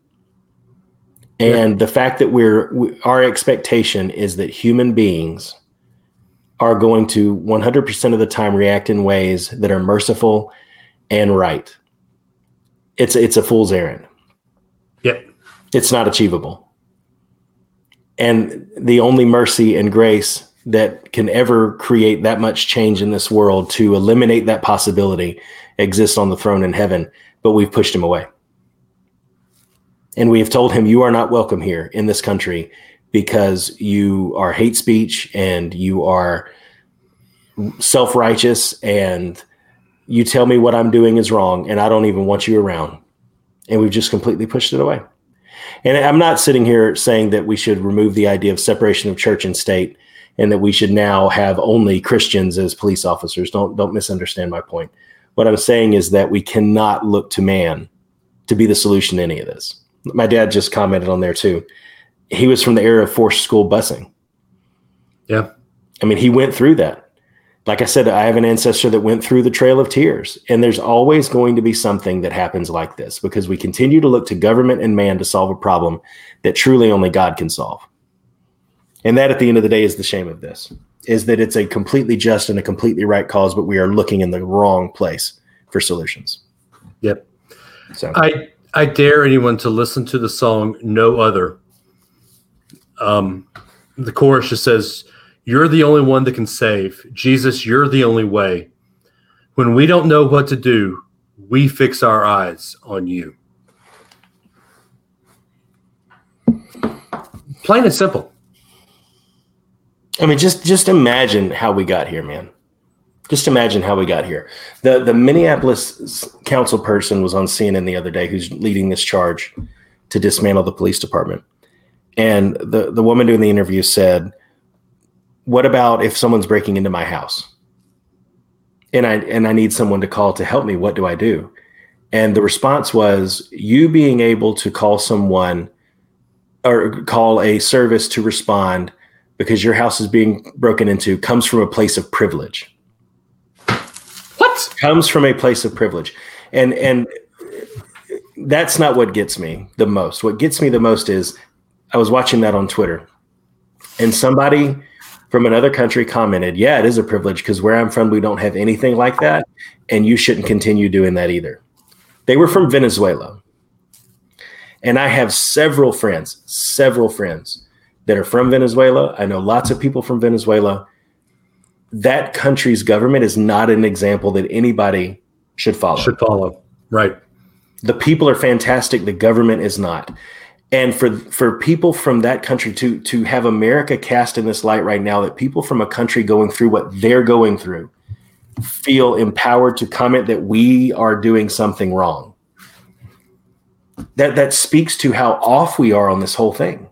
And yeah. the fact that we're we, our expectation is that human beings are going to 100% of the time react in ways that are merciful and right. It's it's a fool's errand. Yep. It's not achievable. And the only mercy and grace that can ever create that much change in this world to eliminate that possibility exists on the throne in heaven but we've pushed him away. And we have told him, You are not welcome here in this country because you are hate speech and you are self righteous and you tell me what I'm doing is wrong and I don't even want you around. And we've just completely pushed it away. And I'm not sitting here saying that we should remove the idea of separation of church and state and that we should now have only Christians as police officers. Don't don't misunderstand my point. What I'm saying is that we cannot look to man to be the solution to any of this. My dad just commented on there too. He was from the era of forced school busing. Yeah. I mean, he went through that. Like I said, I have an ancestor that went through the trail of tears. And there's always going to be something that happens like this because we continue to look to government and man to solve a problem that truly only God can solve. And that at the end of the day is the shame of this is that it's a completely just and a completely right cause, but we are looking in the wrong place for solutions. Yep. So I I dare anyone to listen to the song "No Other." Um, the chorus just says, "You're the only one that can save, Jesus. You're the only way. When we don't know what to do, we fix our eyes on you." Plain and simple. I mean, just just imagine how we got here, man. Just imagine how we got here. The the Minneapolis council person was on CNN the other day who's leading this charge to dismantle the police department. And the, the woman doing the interview said, what about if someone's breaking into my house and I and I need someone to call to help me? What do I do? And the response was you being able to call someone or call a service to respond because your house is being broken into comes from a place of privilege. What? Comes from a place of privilege. And and that's not what gets me the most. What gets me the most is I was watching that on Twitter and somebody from another country commented, "Yeah, it is a privilege because where I'm from we don't have anything like that and you shouldn't continue doing that either." They were from Venezuela. And I have several friends, several friends that are from Venezuela. I know lots of people from Venezuela. That country's government is not an example that anybody should follow. Should follow. Right. The people are fantastic. The government is not. And for for people from that country to to have America cast in this light right now, that people from a country going through what they're going through feel empowered to comment that we are doing something wrong. That that speaks to how off we are on this whole thing.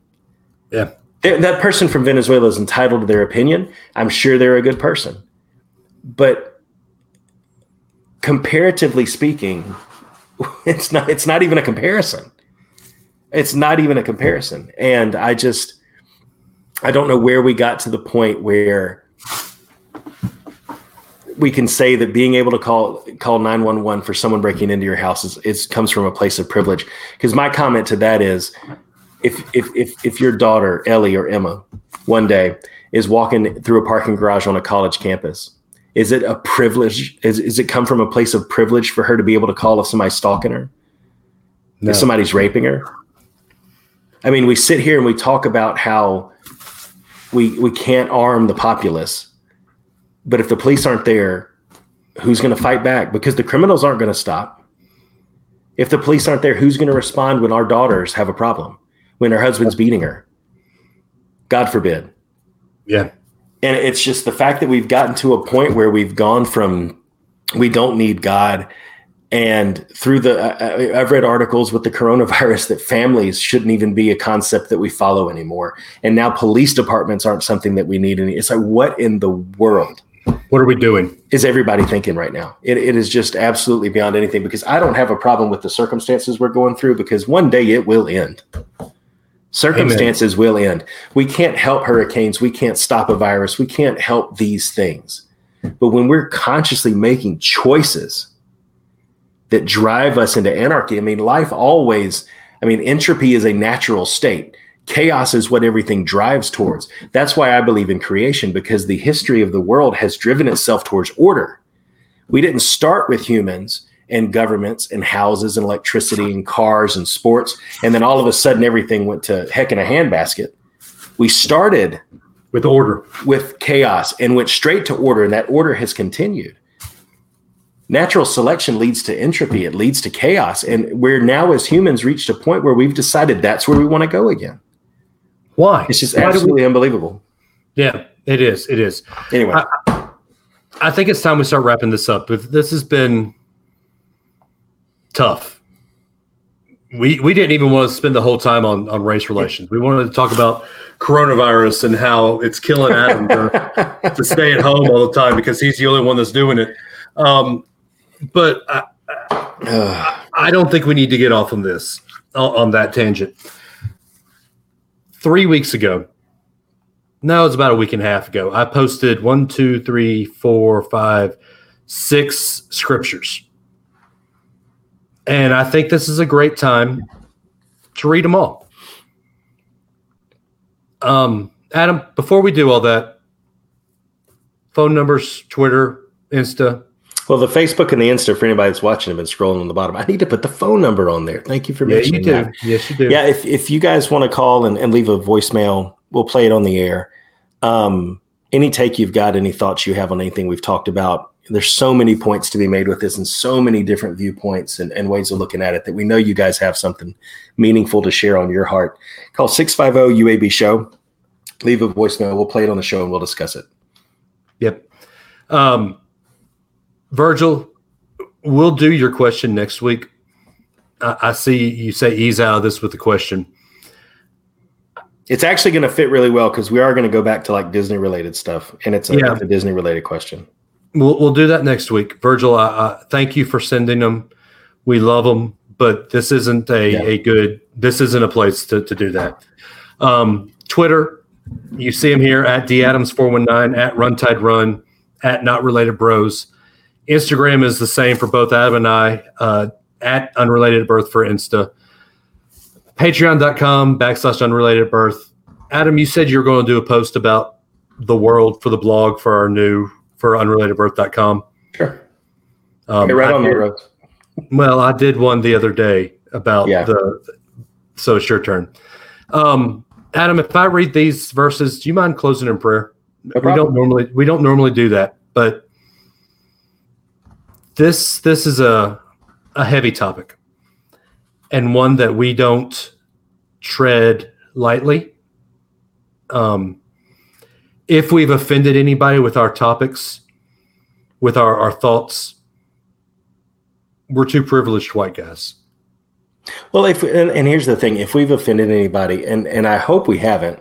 Yeah. That, that person from Venezuela is entitled to their opinion. I'm sure they're a good person. But comparatively speaking, it's not it's not even a comparison. It's not even a comparison. And I just I don't know where we got to the point where we can say that being able to call call 911 for someone breaking into your house is, is comes from a place of privilege because my comment to that is if, if if if your daughter Ellie or Emma one day is walking through a parking garage on a college campus is it a privilege is, is it come from a place of privilege for her to be able to call if somebody's stalking her No. if somebody's raping her i mean we sit here and we talk about how we we can't arm the populace but if the police aren't there, who's going to fight back? Because the criminals aren't going to stop. If the police aren't there, who's going to respond when our daughters have a problem, when her husband's beating her? God forbid. Yeah. And it's just the fact that we've gotten to a point where we've gone from we don't need God. And through the, I- I've read articles with the coronavirus that families shouldn't even be a concept that we follow anymore. And now police departments aren't something that we need. And it's like, what in the world? What are we doing? is everybody thinking right now? It, it is just absolutely beyond anything because I don't have a problem with the circumstances we're going through because one day it will end. Circumstances will end. We can't help hurricanes. We can't stop a virus. We can't help these things. But when we're consciously making choices that drive us into anarchy, I mean, life always, I mean, entropy is a natural state. Chaos is what everything drives towards. That's why I believe in creation because the history of the world has driven itself towards order. We didn't start with humans and governments and houses and electricity and cars and sports, and then all of a sudden everything went to heck in a handbasket. We started With order. with chaos and went straight to order, and that order has continued. Natural selection leads to entropy, it leads to chaos. And we're now, as humans, reached a point where we've decided that's where we want to go again. Why? It's just Why do we- absolutely unbelievable. yeah, it is. It is. Anyway, I think it's time we start wrapping this up. But this has been tough. We we didn't even want to spend the whole time on, on race relations. We wanted to talk about coronavirus and how it's killing Adam to, to stay at home all the time because he's the only one that's doing it. Um, but I. I don't think we need to get off on this on, on that tangent. Three weeks ago, no, it's about a week and a half ago. I posted one, two, three, four, five, six scriptures, and I think this is a great time to read them all. Um, Adam, before we do all that, phone numbers, Twitter, Insta, well, the Facebook and the Insta for anybody that's watching have been scrolling on the bottom. I need to put the phone number on there. Thank you for yeah, you mentioning do, that. yes, you do, Yeah, if, if you guys want to call and, and leave a voicemail, we'll play it on the air. Um, any take you've got, any thoughts you have on anything we've talked about, there's so many points to be made with this and so many different viewpoints and, and ways of looking at it that we know you guys have something meaningful to share on your heart. Call 650 UAB show. Leave a voicemail. We'll play it on the show and we'll discuss it. Yep. Um, Virgil, we'll do your question next week. I, I see you say ease out of this with the question. It's actually going to fit really well because we are going to go back to like Disney related stuff, and it's a, Yeah. it's a Disney related question. We'll, we'll do that next week. Virgil, I, I, thank you for sending them. We love them, but this isn't a, Yeah. a good, this isn't a place to, to do that. Um, Twitter, you see him here at d adams four one nine at runtide run, at not related bros. Instagram is the same for both Adam and I, uh, at unrelated birth for Insta. Patreon.com backslash unrelated birth. Adam, you said you were going to do a post about the world for the blog for our new for unrelatedbirth.com. Sure. Um, Hey, right I on did- that road. Well, I did one the other day about Yeah. the so it's your turn. Um, Adam, if I read these verses, do you mind closing in prayer? we don't normally we don't normally do that, but this this is a a heavy topic and one that we don't tread lightly. Um, if we've offended anybody with our topics, with our, our thoughts, we're two privileged white guys. Well, if and, and here's the thing: if we've offended anybody, and and I hope we haven't,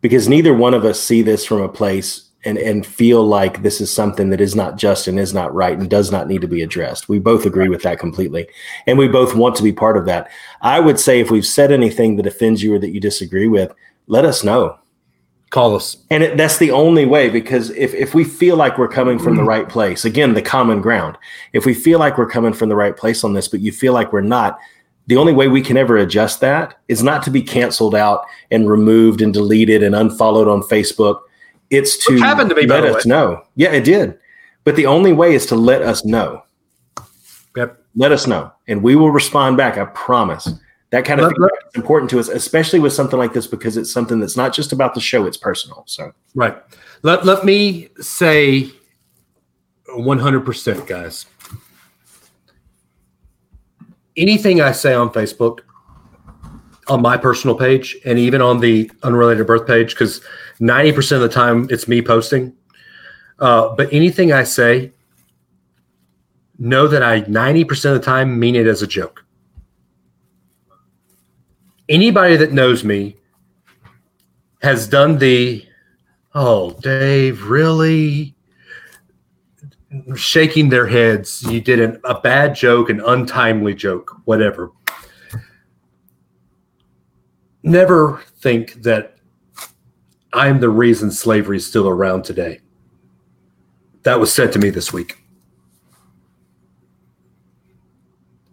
because neither one of us see this from a place and and feel like this is something that is not just and is not right and does not need to be addressed. We both agree with that completely, and we both want to be part of that. I would say if we've said anything that offends you or that you disagree with, let us know. Call us. And it, that's the only way because if, if we feel like we're coming from the mm. right place, again, the common ground, if we feel like we're coming from the right place on this, but you feel like we're not, the only way we can ever adjust that is not to be canceled out and removed and deleted and unfollowed on Facebook. It's to happened to me, let us know. Yeah, it did. But the only way is to let us know. Yep. Let us know. And we will respond back. I promise. That kind of Let- is important to us, especially with something like this, because it's something that's not just about the show, it's personal. So Right. Let let me say 100% guys. Anything I say on Facebook on my personal page and even on the unrelated birth page cuz 90% of the time it's me posting. Uh, but anything I say know that I 90% of the time mean it as a joke. Anybody that knows me has done the Oh, Dave, really? Shaking their heads. You did an, a bad joke, an untimely joke, whatever. Never think that I'm the reason slavery is still around today. That was said to me this week.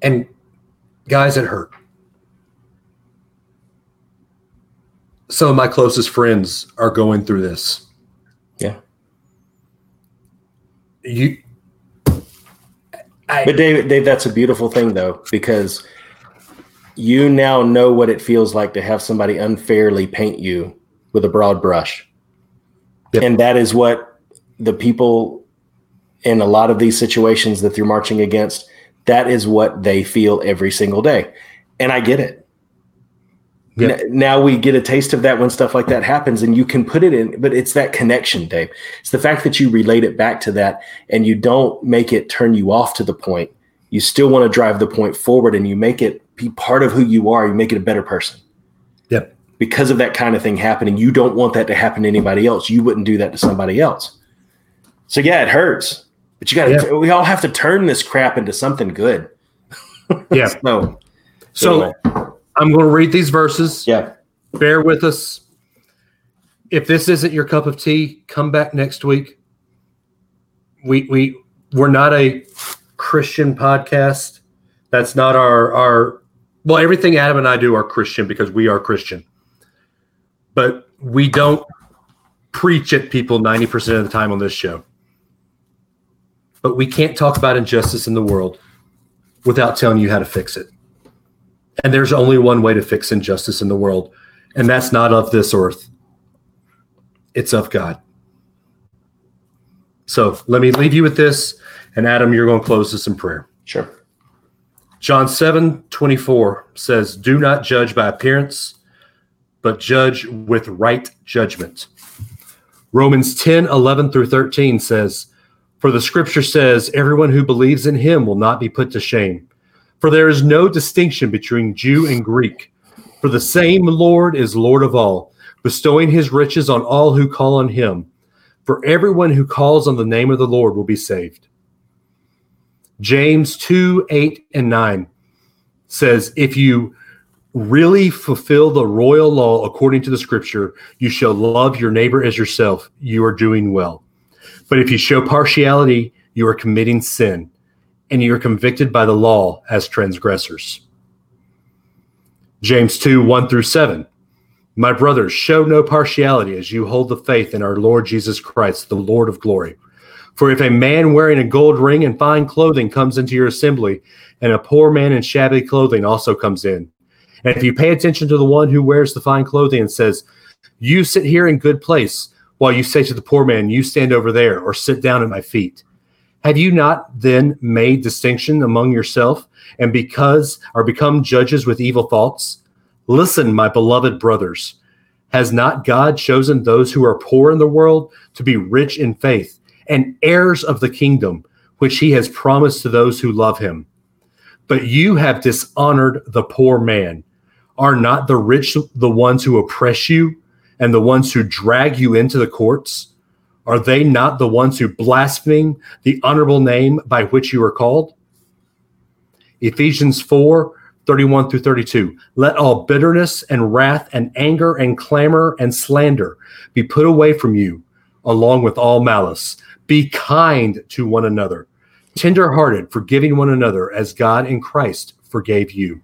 And guys, it hurt. Some of my closest friends are going through this. Yeah. You I, But Dave, Dave, that's a beautiful thing though, because you now know what it feels like to have somebody unfairly paint you with a broad brush. Yep. And that is what the people in a lot of these situations that you're marching against, that is what they feel every single day. And I get it. Yep. N- Now we get a taste of that when stuff like that happens, and you can put it in, but it's that connection, Dave. It's the fact that you relate it back to that and you don't make it turn you off to the point. You still want to drive the point forward and you make it be part of who you are. You make it a better person. Because of that kind of thing happening. You don't want that to happen to anybody else. You wouldn't do that to somebody else. So yeah, it hurts, but you got to. Yeah. We all have to turn this crap into something good. Yeah. So Anyway. I'm going to read these verses. Yeah. Bear with us. If this isn't your cup of tea, come back next week. We we we're not a Christian podcast. That's not our our well everything Adam and I do are Christian because we are Christian. But we don't preach at people 90% of the time on this show. But we can't talk about injustice in the world without telling you how to fix it. And there's only one way to fix injustice in the world, and that's not of this earth. It's of God. So let me leave you with this. And Adam, you're going to close this in prayer. Sure. John 7 24 says, Do not judge by appearance, but judge with right judgment. Romans 10 11 through 13 says, For the scripture says, Everyone who believes in him will not be put to shame. For there is no distinction between Jew and Greek, for the same Lord is Lord of all, bestowing his riches on all who call on him. For everyone who calls on the name of the Lord will be saved. James 2 8 and 9 says, If you really fulfill the royal law according to the scripture, you shall love your neighbor as yourself. You are doing well. But if you show partiality, you are committing sin, and you are convicted by the law as transgressors. James 2 1 through 7. My brothers, show no partiality as you hold the faith in our Lord Jesus Christ, the Lord of glory. For if a man wearing a gold ring and fine clothing comes into your assembly, and a poor man in shabby clothing also comes in, and if you pay attention to the one who wears the fine clothing and says, You sit here in good place, while you say to the poor man, You stand over there, or sit down at my feet. Have you not then made distinction among yourself, and because are become judges with evil thoughts? Listen, my beloved brothers. Has not God chosen those who are poor in the world to be rich in faith and heirs of the kingdom, which he has promised to those who love him? But you have dishonored the poor man. Are not the rich the ones who oppress you and the ones who drag you into the courts? Are they not the ones who blaspheme the honorable name by which you are called? Ephesians 4 31 through 32. Let all bitterness and wrath and anger and clamor and slander be put away from you, along with all malice. Be kind to one another, tenderhearted, forgiving one another as God in Christ forgave you.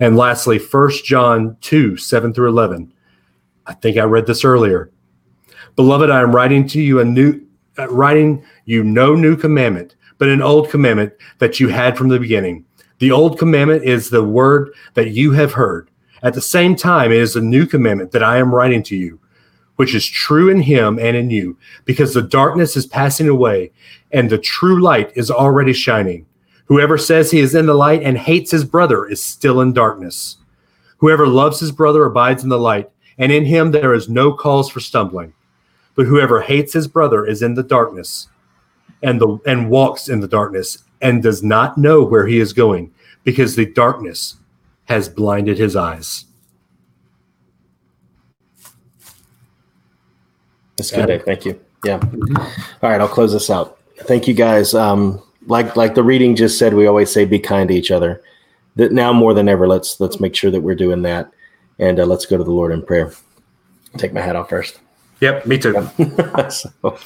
And lastly, 1 John 2 7 through 11. I think I read this earlier. Beloved, I am writing to you a new, uh, writing you no new commandment, but an old commandment that you had from the beginning. The old commandment is the word that you have heard. At the same time, it is a new commandment that I am writing to you, which is true in him and in you, because the darkness is passing away and the true light is already shining. Whoever says he is in the light and hates his brother is still in darkness. Whoever loves his brother abides in the light, and in him there is no cause for stumbling. But whoever hates his brother is in the darkness and the and walks in the darkness and does not know where he is going because the darkness has blinded his eyes. That's good. Thank you. Yeah. All right, I'll close this out. Thank you, guys. Um, like like the reading just said, we always say, be kind to each other. That now more than ever, let's let's make sure that we're doing that, and uh, let's go to the Lord in prayer. Take my hat off first. Yep, me too. so,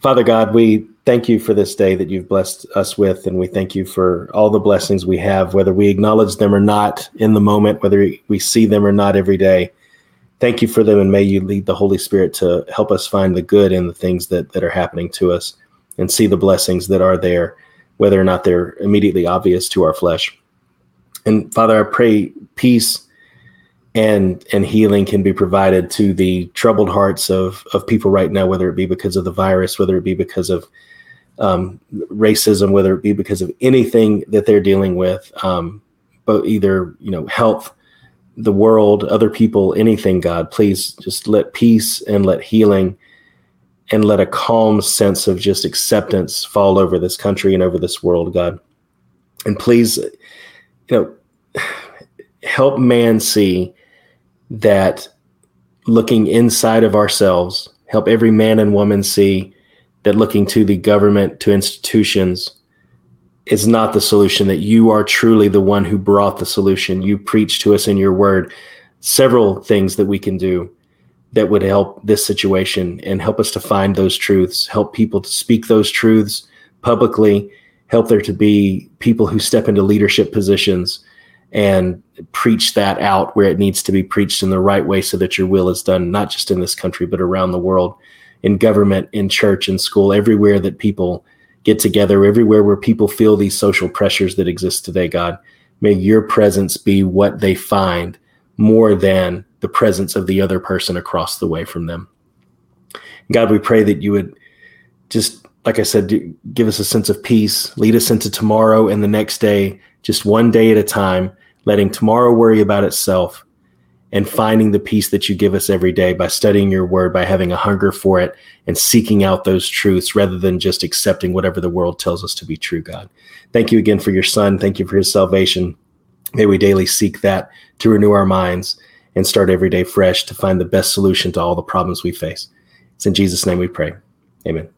Father God, we thank you for this day that you've blessed us with, and we thank you for all the blessings we have, whether we acknowledge them or not in the moment, whether we see them or not every day. Thank you for them, and may you lead the Holy Spirit to help us find the good in the things that, that are happening to us and see the blessings that are there, whether or not they're immediately obvious to our flesh. And Father, I pray peace and and healing can be provided to the troubled hearts of of people right now, whether it be because of the virus, whether it be because of um, racism, whether it be because of anything that they're dealing with, um, but either you know health, the world, other people, anything. God, please just let peace and let healing and let a calm sense of just acceptance fall over this country and over this world, God. And please, you know, help man see that looking inside of ourselves, help every man and woman see that looking to the government, to institutions, is not the solution, that you are truly the one who brought the solution. You preach to us in your word several things that we can do that would help this situation and help us to find those truths, help people to speak those truths publicly, help there to be people who step into leadership positions and preach that out where it needs to be preached in the right way so that your will is done, not just in this country, but around the world, in government, in church, in school, everywhere that people get together, everywhere where people feel these social pressures that exist today, God. May your presence be what they find more than the presence of the other person across the way from them. God, we pray that you would just, like I said, give us a sense of peace, lead us into tomorrow and the next day just one day at a time, letting tomorrow worry about itself and finding the peace that you give us every day by studying your word, by having a hunger for it and seeking out those truths rather than just accepting whatever the world tells us to be true, God. Thank you again for your son. Thank you for his salvation. May we daily seek that to renew our minds and start every day fresh to find the best solution to all the problems we face. It's in Jesus' name we pray. Amen.